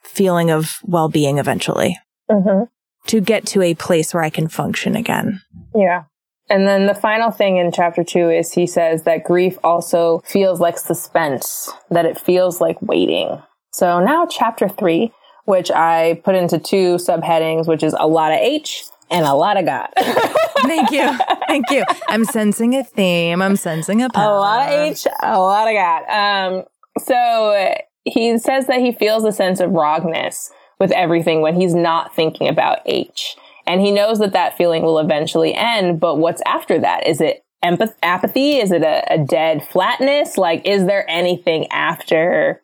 S1: feeling of well being eventually, mm-hmm. to get to a place where I can function again.
S2: Yeah. And then the final thing in chapter two is he says that grief also feels like suspense, that it feels like waiting. So now chapter three, which I put into two subheadings, which is a lot of H and a lot of God.
S1: Thank you. Thank you. I'm sensing a theme. I'm sensing a
S2: power. A lot of H, a lot of God. Um, so he says that he feels a sense of wrongness with everything when he's not thinking about H. And he knows that that feeling will eventually end. But what's after that? Is it empath- apathy? Is it a, a dead flatness? Like, is there anything after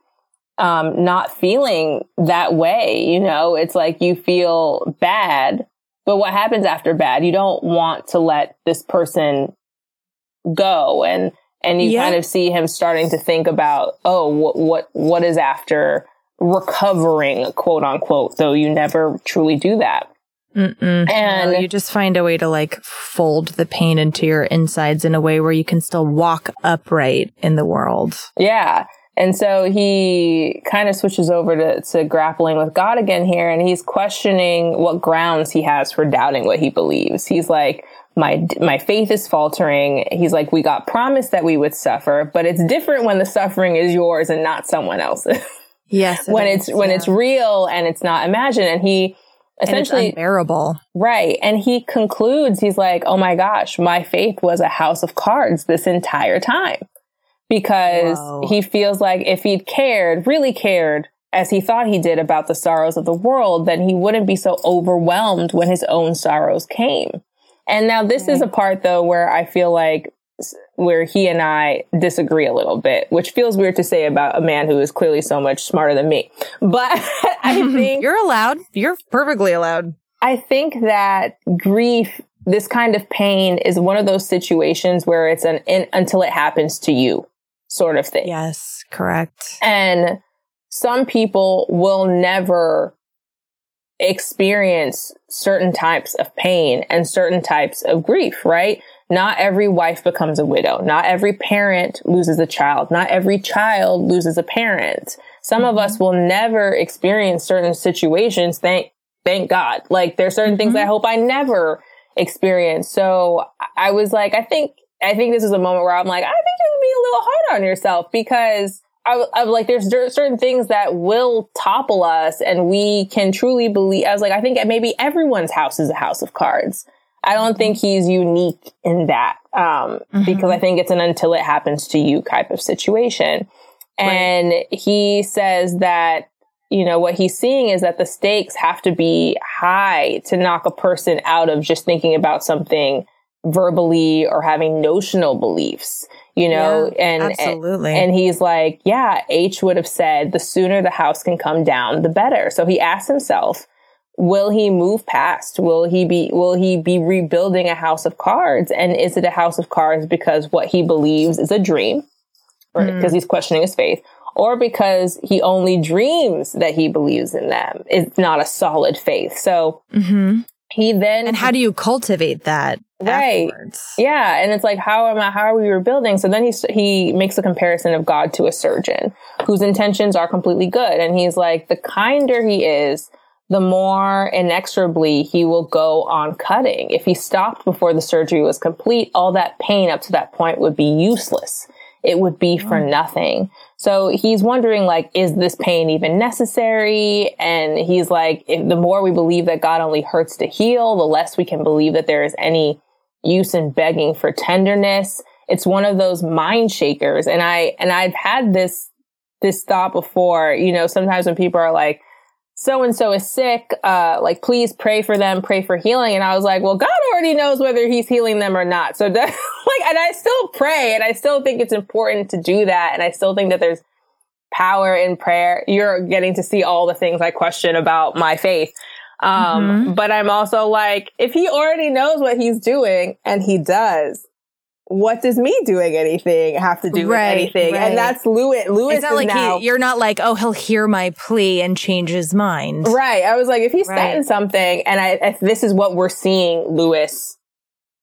S2: um, not feeling that way? You know, it's like you feel bad but what happens after bad? You don't want to let this person go and and you yeah. kind of see him starting to think about, oh, what what what is after recovering, quote unquote, though you never truly do that.
S1: Mm-mm. And no, you just find a way to like fold the pain into your insides in a way where you can still walk upright in the world.
S2: Yeah. And so he kind of switches over to, to grappling with God again here, and he's questioning what grounds he has for doubting what he believes. He's like, my my faith is faltering. He's like, we got promised that we would suffer, but it's different when the suffering is yours and not someone else's.
S1: Yes,
S2: it when is, it's when yeah. it's real and it's not imagined. And he essentially
S1: and unbearable,
S2: right? And he concludes, he's like, oh my gosh, my faith was a house of cards this entire time because Whoa. he feels like if he'd cared, really cared, as he thought he did about the sorrows of the world, then he wouldn't be so overwhelmed when his own sorrows came. And now this is a part though where I feel like where he and I disagree a little bit, which feels weird to say about a man who is clearly so much smarter than me. But I think
S1: you're allowed. You're perfectly allowed.
S2: I think that grief, this kind of pain is one of those situations where it's an in, until it happens to you sort of thing.
S1: Yes, correct.
S2: And some people will never experience certain types of pain and certain types of grief, right? Not every wife becomes a widow. Not every parent loses a child. Not every child loses a parent. Some mm-hmm. of us will never experience certain situations. Thank, thank God. Like there's certain mm-hmm. things I hope I never experience. So I was like, I think, I think this is a moment where I'm like, I think you're being a little hard on yourself because I, I like, there's certain things that will topple us and we can truly believe. I was like, I think maybe everyone's house is a house of cards. I don't think he's unique in that, um, mm-hmm. because I think it's an until it happens to you type of situation. Right. And he says that, you know, what he's seeing is that the stakes have to be high to knock a person out of just thinking about something verbally or having notional beliefs you know?
S1: Yeah,
S2: and
S1: absolutely.
S2: and, and, he's like yeah h would have said the sooner the house can come down the better. So he asked himself will he move past? Will he be will he be rebuilding a house of cards? And is it a house of cards because what he believes is a dream? Or because mm. he's questioning his faith? Or because he only dreams that he believes in them? It's not a solid faith. So
S1: mm-hmm.
S2: He then
S1: and how do you cultivate that
S2: right
S1: afterwards?
S2: yeah and it's like how am i how are we rebuilding so then he he makes a comparison of god to a surgeon whose intentions are completely good and he's like the kinder he is the more inexorably he will go on cutting. If he stopped before the surgery was complete, all that pain up to that point would be useless. It would be for mm. nothing. So he's wondering, like, is this pain even necessary? And he's like, the more we believe that God only hurts to heal, the less we can believe that there is any use in begging for tenderness. It's one of those mind shakers. And I, and I've had this, this thought before, you know, sometimes when people are like, so and so is sick. Uh, like, please pray for them, pray for healing. And I was like, well, God already knows whether he's healing them or not. So, like, and I still pray and I still think it's important to do that. And I still think that there's power in prayer. You're getting to see all the things I question about my faith. Um, mm-hmm. but I'm also like, if he already knows what he's doing and he does, what does me doing anything have to do right, with anything? Right. And that's Lewis. Lewis
S1: it's not like
S2: now,
S1: he, you're not like, oh, he'll hear my plea and change his mind.
S2: Right. I was like, if he's right. saying something, and I, if this is what we're seeing Lewis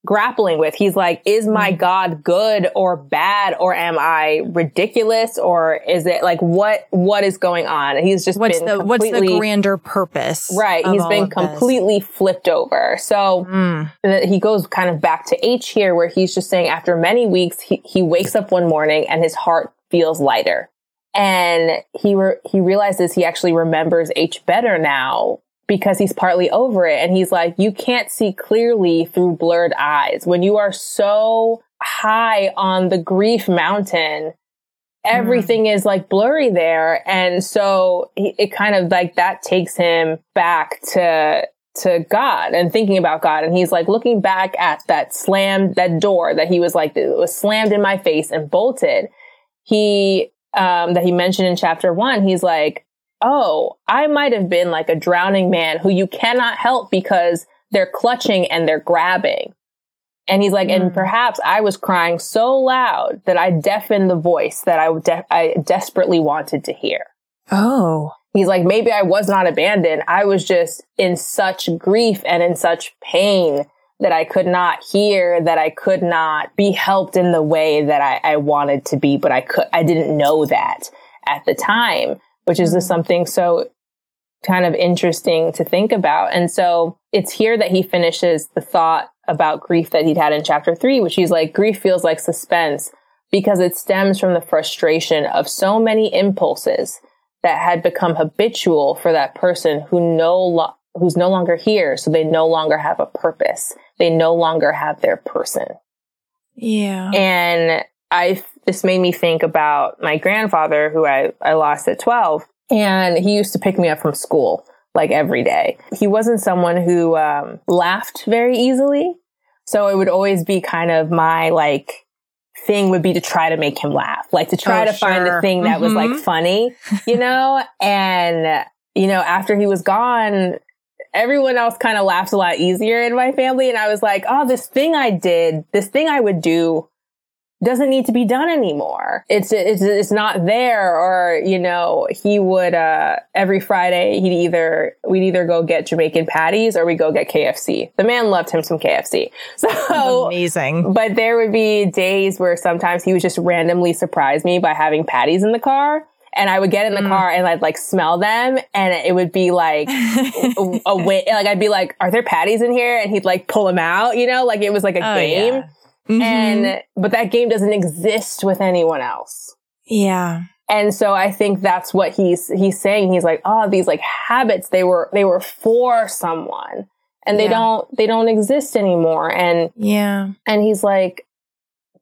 S2: grappling with. He's like, is my mm-hmm. God good or bad, or am I ridiculous, or is it like what what is going on? He's just
S1: what's the what's the grander purpose?
S2: Right. He's been completely this. flipped over. So mm. he goes kind of back to H here, where he's just saying after many weeks, he he wakes up one morning and his heart feels lighter. And he re- he realizes he actually remembers H better now because he's partly over it. And he's like, you can't see clearly through blurred eyes. When you are so high on the grief mountain, everything mm. is like blurry there. And so it kind of like that takes him back to, to God and thinking about God. And he's like looking back at that slammed, that door that he was like, it was slammed in my face and bolted. He, um, that he mentioned in chapter one, he's like, oh, I might have been like a drowning man who you cannot help because they're clutching and they're grabbing. And he's like, mm. and perhaps I was crying so loud that I deafened the voice that I, de- I desperately wanted to hear.
S1: Oh.
S2: He's like, maybe I was not abandoned. I was just in such grief and in such pain that I could not hear, that I could not be helped in the way that I, I wanted to be, but I could, I didn't know that at the time which is just mm-hmm. something so kind of interesting to think about. And so it's here that he finishes the thought about grief that he'd had in chapter three, which he's like, grief feels like suspense because it stems from the frustration of so many impulses that had become habitual for that person who no lo- who's no longer here. So they no longer have a purpose. They no longer have their person.
S1: Yeah.
S2: And I this made me think about my grandfather who I, I lost at 12 and he used to pick me up from school like every day. He wasn't someone who um, laughed very easily, So it would always be kind of my like thing would be to try to make him laugh, like to try
S1: Oh,
S2: to find
S1: sure.
S2: a thing that was like
S1: Mhm.
S2: funny, you know? and, you know, after he was gone, everyone else kind of laughed a lot easier in my family. And I was like, oh, this thing I did, this thing I would do doesn't need to be done anymore. It's, it's, it's not there. Or, you know, he would, uh, every Friday, he'd either, we'd either go get Jamaican patties or we go get KFC. The man loved him some KFC. So,
S1: Amazing.
S2: but there would be days where sometimes he would just randomly surprise me by having patties in the car. And I would get in the
S1: Mm.
S2: car and I'd like smell them and it would be like a, a way, like I'd be like, are there patties in here? And he'd like pull them out, you know, like it was like a
S1: Oh,
S2: game.
S1: yeah. Mhm.
S2: And, but that game doesn't exist with anyone else.
S1: yeah.
S2: And so I think that's what he's, he's saying. He's like, oh, these like habits, they were, they were for someone and they
S1: Yeah.
S2: don't, they don't exist anymore. And
S1: Yeah.
S2: and he's like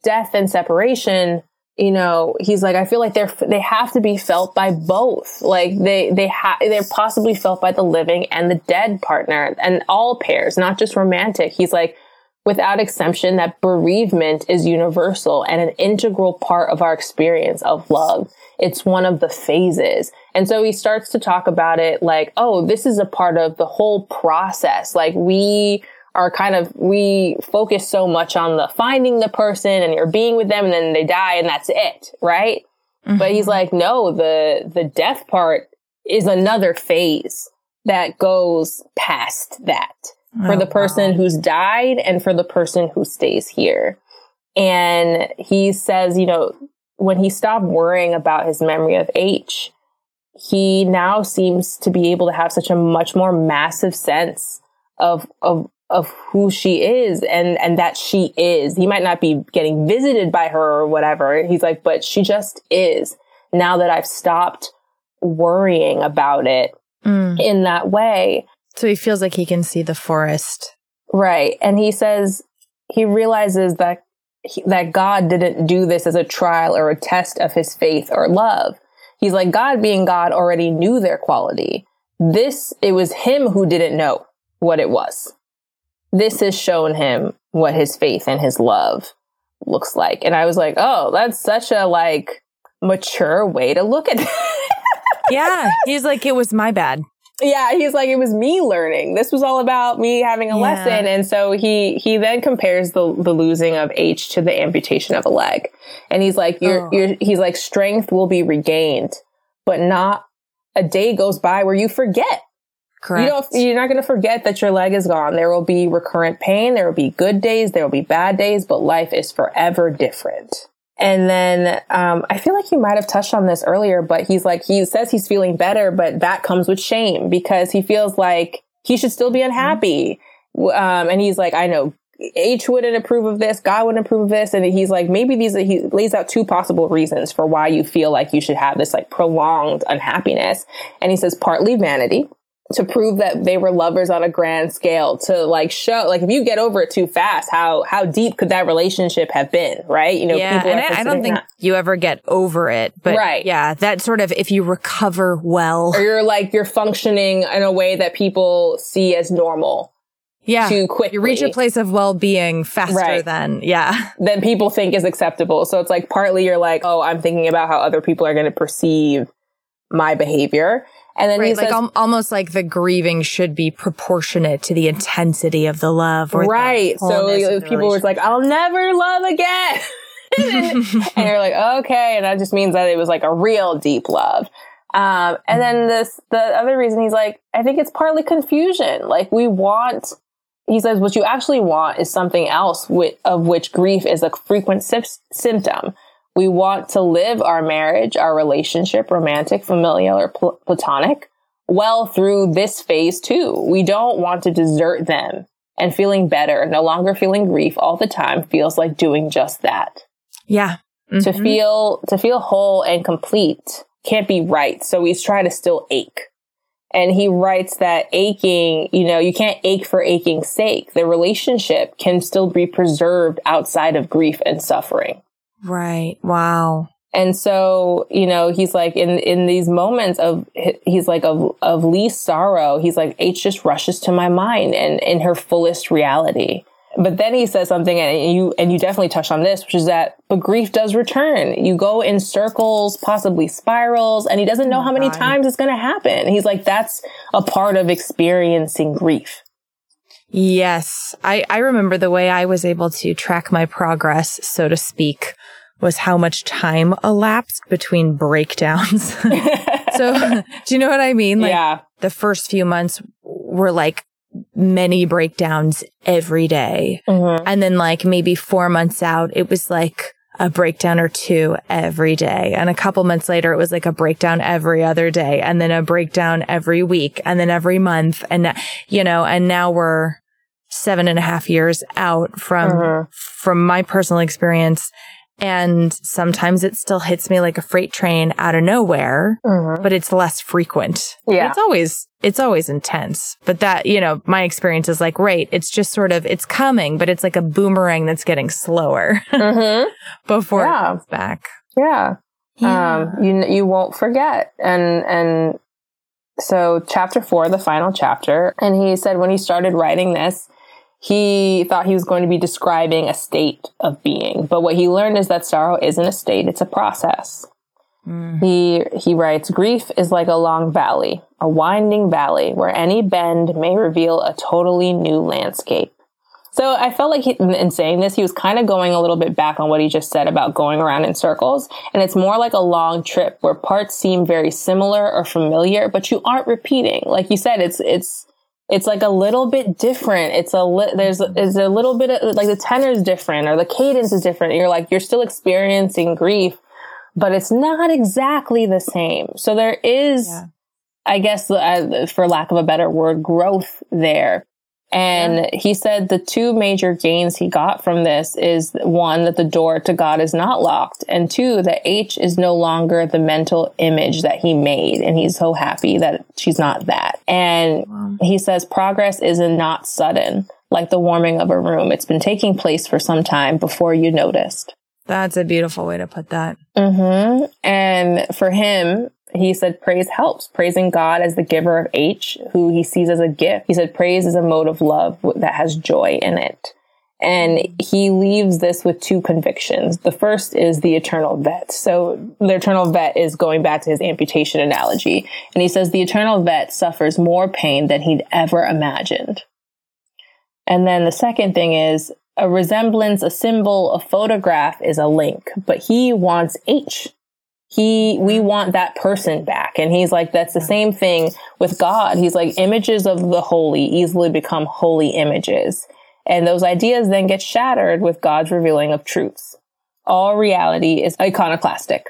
S2: death and separation you know he's like i feel like they're they have to be felt by both like they they have they're possibly felt by the living and the dead partner and all pairs not just romantic he's like without exemption that bereavement is universal and an integral part of our experience of love. It's one of the phases. And so he starts to talk about it like oh this is a part of the whole process. Like we are kind of we focus so much on the finding the person and you're being with them and then they die and that's it right? But he's mm-hmm. like no the the death part is another phase that goes past that for
S1: Oh,
S2: the person
S1: wow.
S2: who's died and for the person who stays here and he says you know when he stopped worrying about his memory of h he now seems to be able to have such a much more massive sense of of of who she is and and that she is. He might not be getting visited by her or whatever. He's like, but she just is. Now that I've stopped worrying about it
S1: Mm.
S2: in that way.
S1: So he feels like he can see the forest.
S2: Right. And he says he realizes that he, that God didn't do this as a trial or a test of his faith or love. He's like God being God already knew their quality. This it was him who didn't know what it was. This has shown him what his faith and his love looks like. And I was like, "Oh, that's such a like mature way to look at it."
S1: Yeah. He's like, it was my bad.
S2: Yeah, he's like, it was me learning. This was all about me having a
S1: Yeah.
S2: lesson. And so he, he then compares the, the losing of H to the amputation of a leg. And he's like, your,
S1: Oh.
S2: your, he's like, strength will be regained, but not a day goes by where you forget.
S1: Correct.
S2: You don't, you're not going to forget that your leg is gone. There will be recurrent pain. There will be good days. There will be bad days, but life is forever different. And then, um, I feel like you might have touched on this earlier, but he's like, he says he's feeling better, but that comes with shame because he feels like he should still be unhappy. Um, and he's like, I know H wouldn't approve of this. God wouldn't approve of this. And he's like, maybe these, he lays out two possible reasons for why you feel like you should have this like prolonged unhappiness. And he says partly vanity to prove that they were lovers on a grand scale to like show like if you get over it too fast how how deep could that relationship have been right you know
S1: yeah,
S2: people
S1: and I, I don't think you ever get over it. But
S2: Right.
S1: yeah, that sort of if you recover well.
S2: or you're like you're functioning in a way that people see as normal
S1: Yeah.
S2: too quickly
S1: You reach a place of well being faster
S2: Right.
S1: than, yeah.
S2: than people think is acceptable so it's like partly you're like oh i'm thinking about how other people are going to perceive my behavior and then he
S1: Right. Like
S2: says,
S1: al- almost like the grieving should be proportionate to the intensity of the love. Or the
S2: right so
S1: the
S2: people were like i'll never love again and you're like, okay, and that just means that it was like a real deep love. Um, and then this, the other reason he's like, I think it's partly confusion. Like we want, he says, what you actually want is something else with, of which grief is a frequent sy- symptom. We want to live our marriage, our relationship, romantic, familial, or pl- platonic, well through this phase too. We don't want to desert them and feeling better, no longer feeling grief all the time feels like doing just that
S1: yeah.
S2: to
S1: Mhm.
S2: feel to feel whole and complete can't be right so we try to still ache and he writes that aching you know you can't ache for aching's sake the relationship can still be preserved outside of grief and suffering
S1: Right. Wow.
S2: and so you know he's like in in these moments of he's like of of least sorrow he's like h just rushes to my mind and in her fullest reality but then he says something and you and you definitely touched on this which is that but grief does return you go in circles possibly spirals and he doesn't know oh how many God. times it's going to happen he's like that's a part of experiencing grief
S1: yes i i remember the way i was able to track my progress so to speak was how much time elapsed between breakdowns so do you know what i mean
S2: like yeah
S1: the first few months were like many breakdowns every day. Mm-hmm. And then like maybe four months out, it was like a breakdown or two every day. And a couple months later, it was like a breakdown every other day and then a breakdown every week and then every month. And, you know, and now we're seven and a half years out from, mm-hmm. from my personal experience. And sometimes it still hits me like a freight train out of nowhere, mm-hmm. but it's less frequent.
S2: Yeah.
S1: It's always, it's always intense. But that, you know, my experience is like, right, it's just sort of, it's coming, but it's like a boomerang that's getting slower mm-hmm. before yeah. it comes back.
S2: Yeah. yeah. Um, you, you won't forget. And, and so chapter four, the final chapter, and he said when he started writing this, he thought he was going to be describing a state of being. But what he learned is that sorrow isn't a state, it's a process. Mm. He, he writes, grief is like a long valley, a winding valley where any bend may reveal a totally new landscape. So I felt like he, in saying this, he was kind of going a little bit back on what he just said about going around in circles. And it's more like a long trip where parts seem very similar or familiar, but you aren't repeating. Like you said, it's, it's, it's like a little bit different. It's a li- there's is a little bit of like the tenor is different or the cadence is different. You're like you're still experiencing grief, but it's not exactly the same. So there is, yeah. I guess, uh, for lack of a better word, growth there. And yeah. he said the two major gains he got from this is one, that the door to God is not locked. And two, that H is no longer the mental image that he made. And he's so happy that she's not that. And wow. he says progress is not sudden, like the warming of a room. It's been taking place for some time before you noticed.
S1: That's a beautiful way to put that.
S2: Mm-hmm. And for him, he said praise helps, praising God as the giver of H, who he sees as a gift. He said praise is a mode of love that has joy in it. And he leaves this with two convictions. The first is the eternal vet. So the eternal vet is going back to his amputation analogy. And he says the eternal vet suffers more pain than he'd ever imagined. And then the second thing is a resemblance, a symbol, a photograph is a link, but he wants H he we mm-hmm. want that person back. And he's like that's the same thing with god. He's like images of the holy easily become holy images. And those ideas then get shattered with god's revealing of truths. All reality is iconoclastic.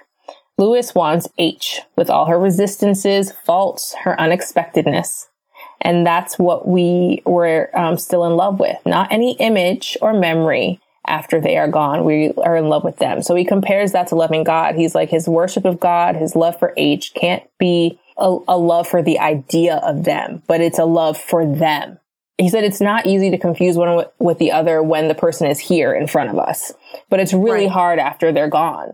S2: Lewis wants h with all her resistances faults her unexpectedness. And that's what we were um, still in love with. Not any image or memory after they are gone. We are in love with them. So he compares that to loving God. He's like his worship of God, his love for H can't be a, a love for the idea of them, but it's a love for them. He said it's not easy to confuse one with, the other when the person is here in front of us, but it's really right. hard after they're gone.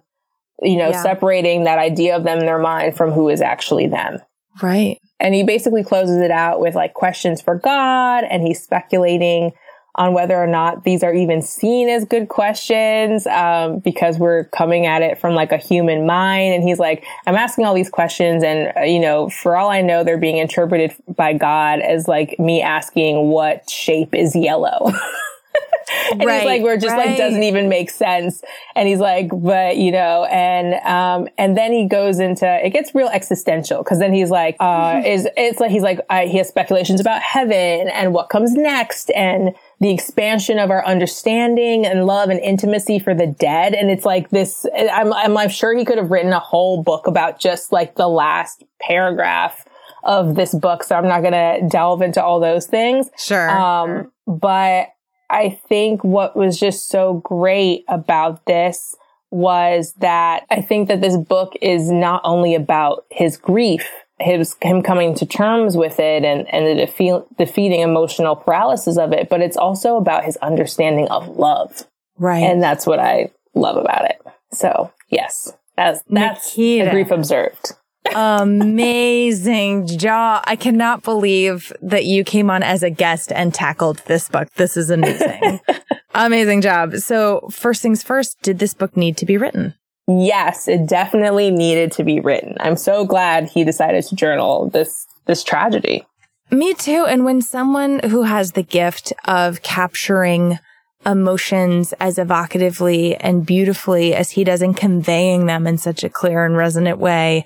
S2: You know, yeah. separating that idea of them in their mind from who is actually them.
S1: Right.
S2: And he basically closes it out with like questions for God and he's speculating on whether or not these are even seen as good questions um, because we're coming at it from like a human mind. And he's like, I'm asking all these questions, and uh, you know, for all I know, they're being interpreted by God as like me asking what shape is yellow. and right, he's like, we're just right. like doesn't even make sense. And he's like, but you know, and um, and then he goes into it gets real existential because then he's like, uh, is it's like he's like I, he has speculations about heaven and what comes next and the expansion of our understanding and love and intimacy for the dead. And it's like this, I'm, I'm, I'm sure he could have written a whole book about just like the last paragraph of this book. So I'm not going to delve into all those things.
S1: Sure.
S2: Um, but I think what was just so great about this was that I think that this book is not only about his grief his him coming to terms with it and and the defeat, defeating emotional paralysis of it, but it's also about his understanding of love.
S1: Right.
S2: And that's what I love about it. So yes, as that's Nikita. grief observed.
S1: Amazing job. I cannot believe that you came on as a guest and tackled this book. This is amazing. amazing job. So first things first, did this book need to be written?
S2: Yes, it definitely needed to be written. I'm so glad he decided to journal this, this tragedy.
S1: Me too. And when someone who has the gift of capturing emotions as evocatively and beautifully as he does in conveying them in such a clear and resonant way,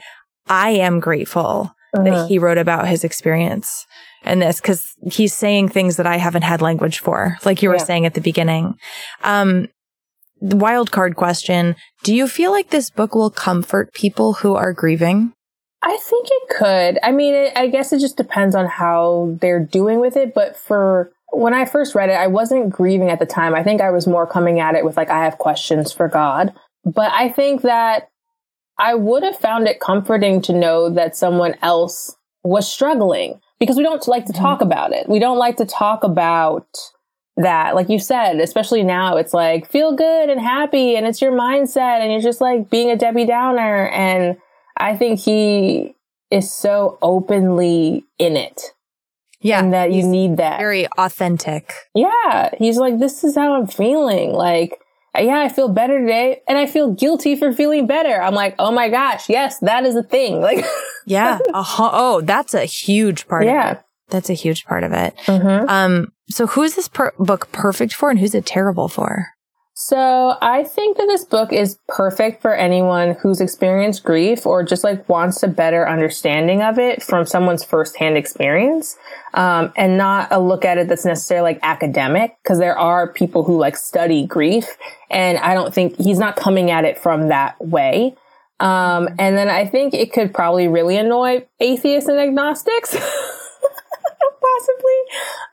S1: I am grateful uh-huh. that he wrote about his experience in this because he's saying things that I haven't had language for, like you were yeah. saying at the beginning. Um, the wild card question. Do you feel like this book will comfort people who are grieving?
S2: I think it could. I mean, it, I guess it just depends on how they're doing with it. But for when I first read it, I wasn't grieving at the time. I think I was more coming at it with like, I have questions for God. But I think that I would have found it comforting to know that someone else was struggling because we don't like to talk mm-hmm. about it. We don't like to talk about that. Like you said, especially now, it's like feel good and happy and it's your mindset and you're just like being a Debbie Downer. And I think he is so openly in it.
S1: Yeah.
S2: And that you need that.
S1: Very authentic.
S2: Yeah. He's like, this is how I'm feeling. Like, yeah, I feel better today and I feel guilty for feeling better. I'm like, oh my gosh, yes, that is a thing. Like,
S1: yeah. Uh-huh. Oh, that's a huge part of it. yeah. That's a huge part of it. Mm-hmm. Um, so who is this per- book perfect for and who's it terrible for?
S2: So I think that this book is perfect for anyone who's experienced grief or just like wants a better understanding of it from someone's firsthand experience, um, and not a look at it that's necessarily like academic because there are people who like study grief, and I don't think he's not coming at it from that way. Um, and then I think it could probably really annoy atheists and agnostics. possibly.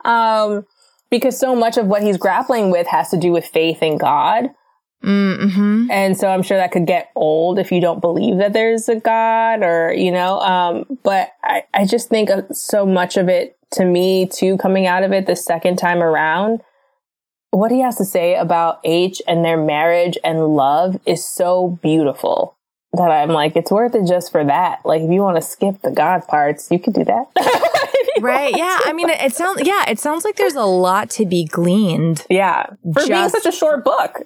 S2: Um, because so much of what he's grappling with has to do with faith in God. Mm-hmm. And so I'm sure that could get old if you don't believe that there's a God or, you know, um, but I, I just think so much of it to me too, coming out of it the second time around, what he has to say about H and their marriage and love is so beautiful that I'm like, it's worth it just for that. Like, if you want to skip the God parts, you could do that.
S1: right. Yeah. I mean, it, it, sounds, yeah, it sounds like there's a lot to be gleaned.
S2: Yeah. For just, being such a short book.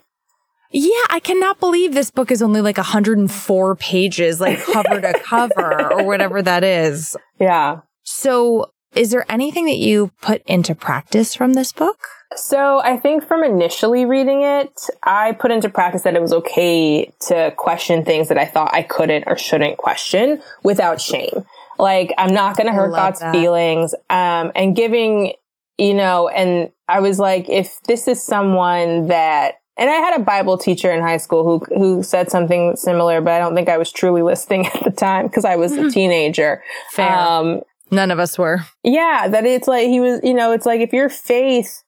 S1: Yeah. I cannot believe this book is only like 104 pages, like cover to cover or whatever that is.
S2: Yeah.
S1: So is there anything that you put into practice from this book?
S2: So I think from initially reading it, I put into practice that it was okay to question things that I thought I couldn't or shouldn't question without shame. Like I'm not going to hurt God's that. feelings. Um, and giving, you know, and I was like, if this is someone that, and I had a Bible teacher in high school who, who said something similar, but I don't think I was truly listening at the time because I was mm-hmm. a teenager.
S1: Fair. Um, None of us were.
S2: Yeah. That it's like, he was, you know, it's like if your faith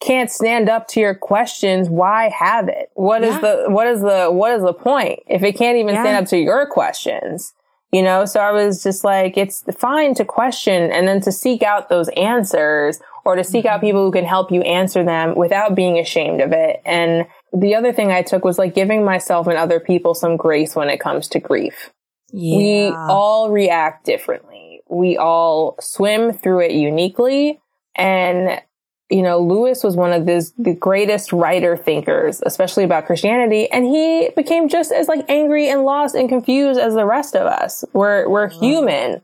S2: can't stand up to your questions, why have it? What yeah. is the, what is the, what is the point? If it can't even yeah. stand up to your questions, you know? So I was just like, it's fine to question and then to seek out those answers or to seek mm-hmm. out people who can help you answer them without being ashamed of it. And the other thing I took was like giving myself and other people some grace when it comes to grief. Yeah. We all react differently. We all swim through it uniquely. And you know, Lewis was one of the, the greatest writer thinkers, especially about Christianity. And he became just as like angry and lost and confused as the rest of us. We're, we're human.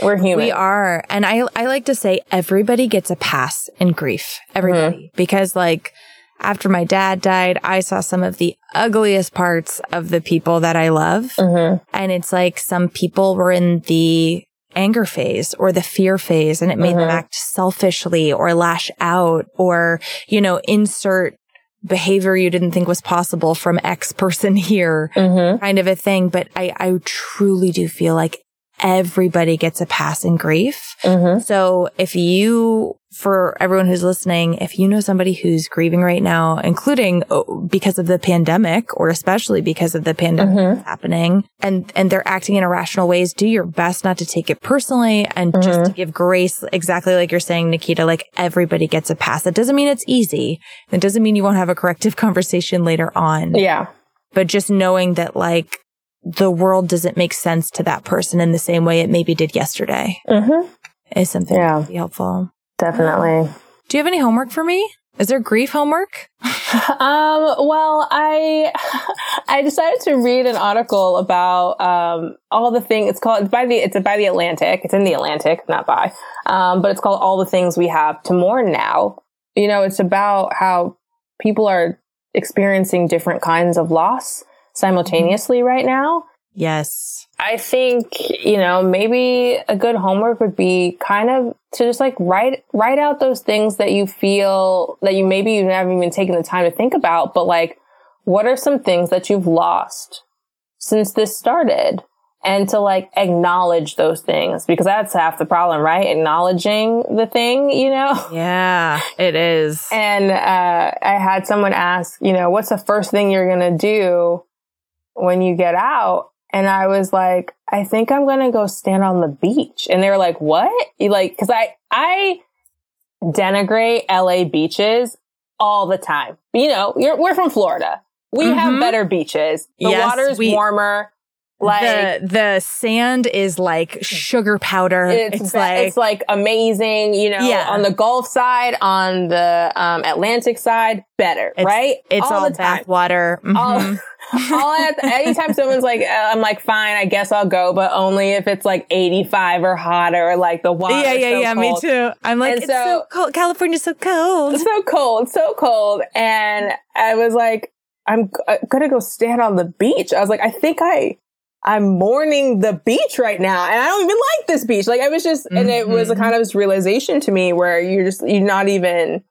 S2: We're human.
S1: We are. And I, I like to say everybody gets a pass in grief. Everybody. Mm-hmm. Because like, after my dad died, I saw some of the ugliest parts of the people that I love. Mm-hmm. And it's like some people were in the anger phase or the fear phase and it made mm-hmm. them act selfishly or lash out or, you know, insert behavior you didn't think was possible from X person here mm-hmm. kind of a thing. But I, I truly do feel like everybody gets a pass in grief. Mm-hmm. So if you, for everyone who's listening, if you know somebody who's grieving right now, including oh, because of the pandemic or especially because of the pandemic mm-hmm. happening and, and they're acting in irrational ways, do your best not to take it personally and mm-hmm. just to give grace, exactly like you're saying, Nikita, like everybody gets a pass. That doesn't mean it's easy. It doesn't mean you won't have a corrective conversation later on.
S2: Yeah.
S1: But just knowing that like the world doesn't make sense to that person in the same way it maybe did yesterday.
S2: Mm-hmm.
S1: Is something
S2: Yeah.
S1: that would be helpful.
S2: Definitely.
S1: Do you have any homework for me? Is there grief homework?
S2: Um, well, I I decided to read an article about um, all the things. It's called it's by the it's by the Atlantic. It's in the Atlantic, not by. Um, but it's called all the things we have to mourn now. You know, it's about how people are experiencing different kinds of loss simultaneously right now.
S1: Yes.
S2: I think, you know, maybe a good homework would be kind of to just like write write out those things that you feel that you maybe you haven't even taken the time to think about, but like what are some things that you've lost since this started? And to like acknowledge those things because that's half the problem, right? Acknowledging the thing, you know?
S1: Yeah, it is.
S2: And uh, I had someone ask, you know, what's the first thing you're going to do when you get out? And I was like, I think I'm going to go stand on the beach. And they were like, what? You like, cause I, I denigrate LA beaches all the time. You know, you're, we're from Florida. We have
S1: Mhm.
S2: better beaches. The
S1: Yes,
S2: water's
S1: we-
S2: warmer. Like,
S1: the the sand is like sugar powder.
S2: it's,
S1: It's, like
S2: it's like amazing, you know,
S1: Yeah.
S2: on the Gulf side, on the um, Atlantic side, better,
S1: it's,
S2: right?
S1: It's all,
S2: the time.
S1: bath water.
S2: All,
S1: Mhm.
S2: all have anytime someone's like, uh, I'm like, fine, I guess I'll go, but only if it's like 85 or hotter, or like the water.
S1: yeah, yeah, yeah. Me too. I'm like,
S2: And
S1: it's so,
S2: so-
S1: cold. California's so cold.
S2: It's so cold, so cold. And I was like, I'm g- uh, gonna go stand on the beach. I was like, I think I, I'm mourning the beach right now. And I don't even like this beach. Like I was just, and it was a
S1: Mhm.
S2: kind of this realization to me where you're just, you're not even,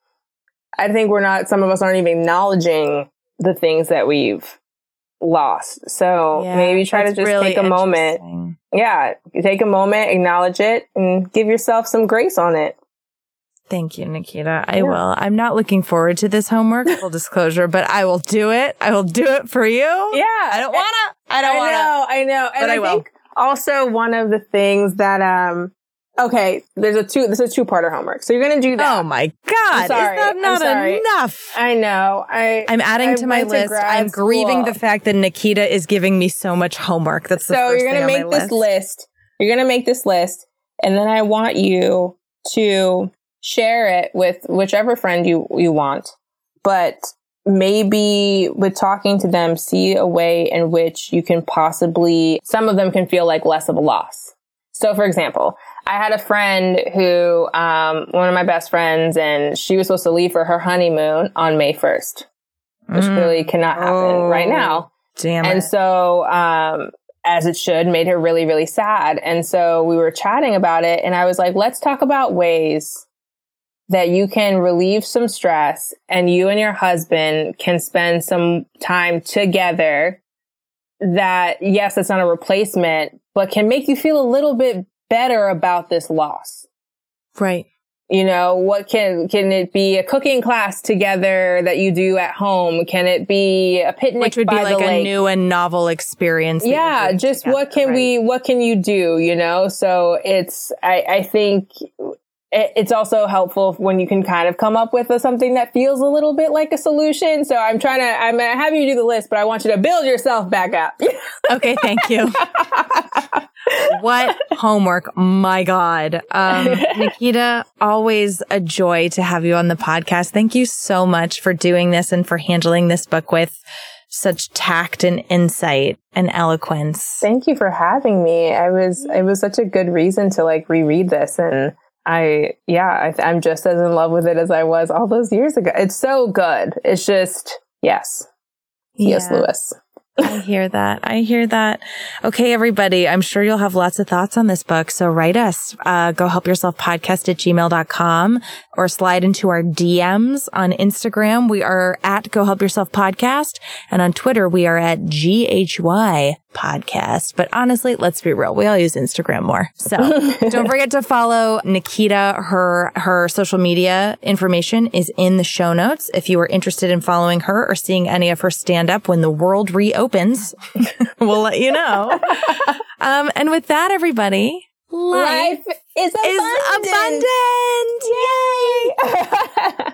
S2: I think we're not, some of us aren't even acknowledging the things that we've lost. So
S1: Yeah,
S2: maybe try to just
S1: really
S2: take a moment. Yeah. Take a moment, acknowledge it and give yourself some grace on it.
S1: Thank you, Nikita. I
S2: Yeah.
S1: will. I'm not looking forward to this homework, full disclosure, but I will do it. I will do it for you.
S2: Yeah.
S1: I don't wanna. I don't
S2: I
S1: wanna.
S2: I know, I know. And
S1: But
S2: I,
S1: I will.
S2: think also one of the things that um okay, there's a two this is a two parter homework. So you're gonna do that.
S1: Oh my God.
S2: sorry.
S1: Is that
S2: I'm
S1: not enough?
S2: I know. I
S1: I'm adding
S2: I
S1: to my
S2: to
S1: list. I'm grieving
S2: school.
S1: the fact that Nikita is giving me so much homework. That's the
S2: so you're gonna
S1: thing
S2: make this list. You're gonna make this list, and then I want you to share it with whichever friend you you want. But maybe with talking to them, see a way in which you can possibly some of them can feel like less of a loss. So, for example, I had a friend who, um, one of my best friends, and she was supposed to leave for her honeymoon on May 1st, which
S1: Mm.
S2: really cannot happen
S1: Oh.
S2: right now.
S1: Damn
S2: And
S1: it.
S2: so, um, as it should, made her really, really sad. And so we were chatting about it, and I was like, let's talk about ways that you can relieve some stress and you and your husband can spend some time together that, yes, it's not a replacement, but can make you feel a little bit better about this loss
S1: right.
S2: you know what can can it be a cooking class together that you do at home can it be a picnic
S1: Which would be like a
S2: lake?
S1: new and novel experience.
S2: yeah just
S1: together,
S2: what can
S1: right?
S2: we what can you do you know so it's i i think it's also helpful when you can kind of come up with a, something that feels a little bit like a solution so i'm trying to i'm gonna have you do the list but i want you to build yourself back up
S1: Okay, thank you. what homework? My God. Um, Nikita, always a joy to have you on the podcast. Thank you so much for doing this and for handling this book with such tact and insight and eloquence.
S2: Thank you for having me. I was it was such a good reason to like reread this and I yeah, I, I'm just as in love with it as I was all those years ago. It's so good. It's just yes.
S1: Yeah.
S2: Lewis.
S1: I hear that. I hear that. Okay, everybody. I'm sure you'll have lots of thoughts on this book. So write us, uh, go help yourself podcast at gmail.com or slide into our DMs on Instagram. We are at go help yourself podcast. And on Twitter, we are at GHY podcast. But honestly, let's be real. We all use Instagram more. So don't forget to follow Nikita. Her, her social media information is in the show notes. If you are interested in following her or seeing any of her stand up when the world reopens, we'll let you know. Um, and with that, everybody, life,
S2: Life is
S1: is
S2: abundant.
S1: abundant. Yay!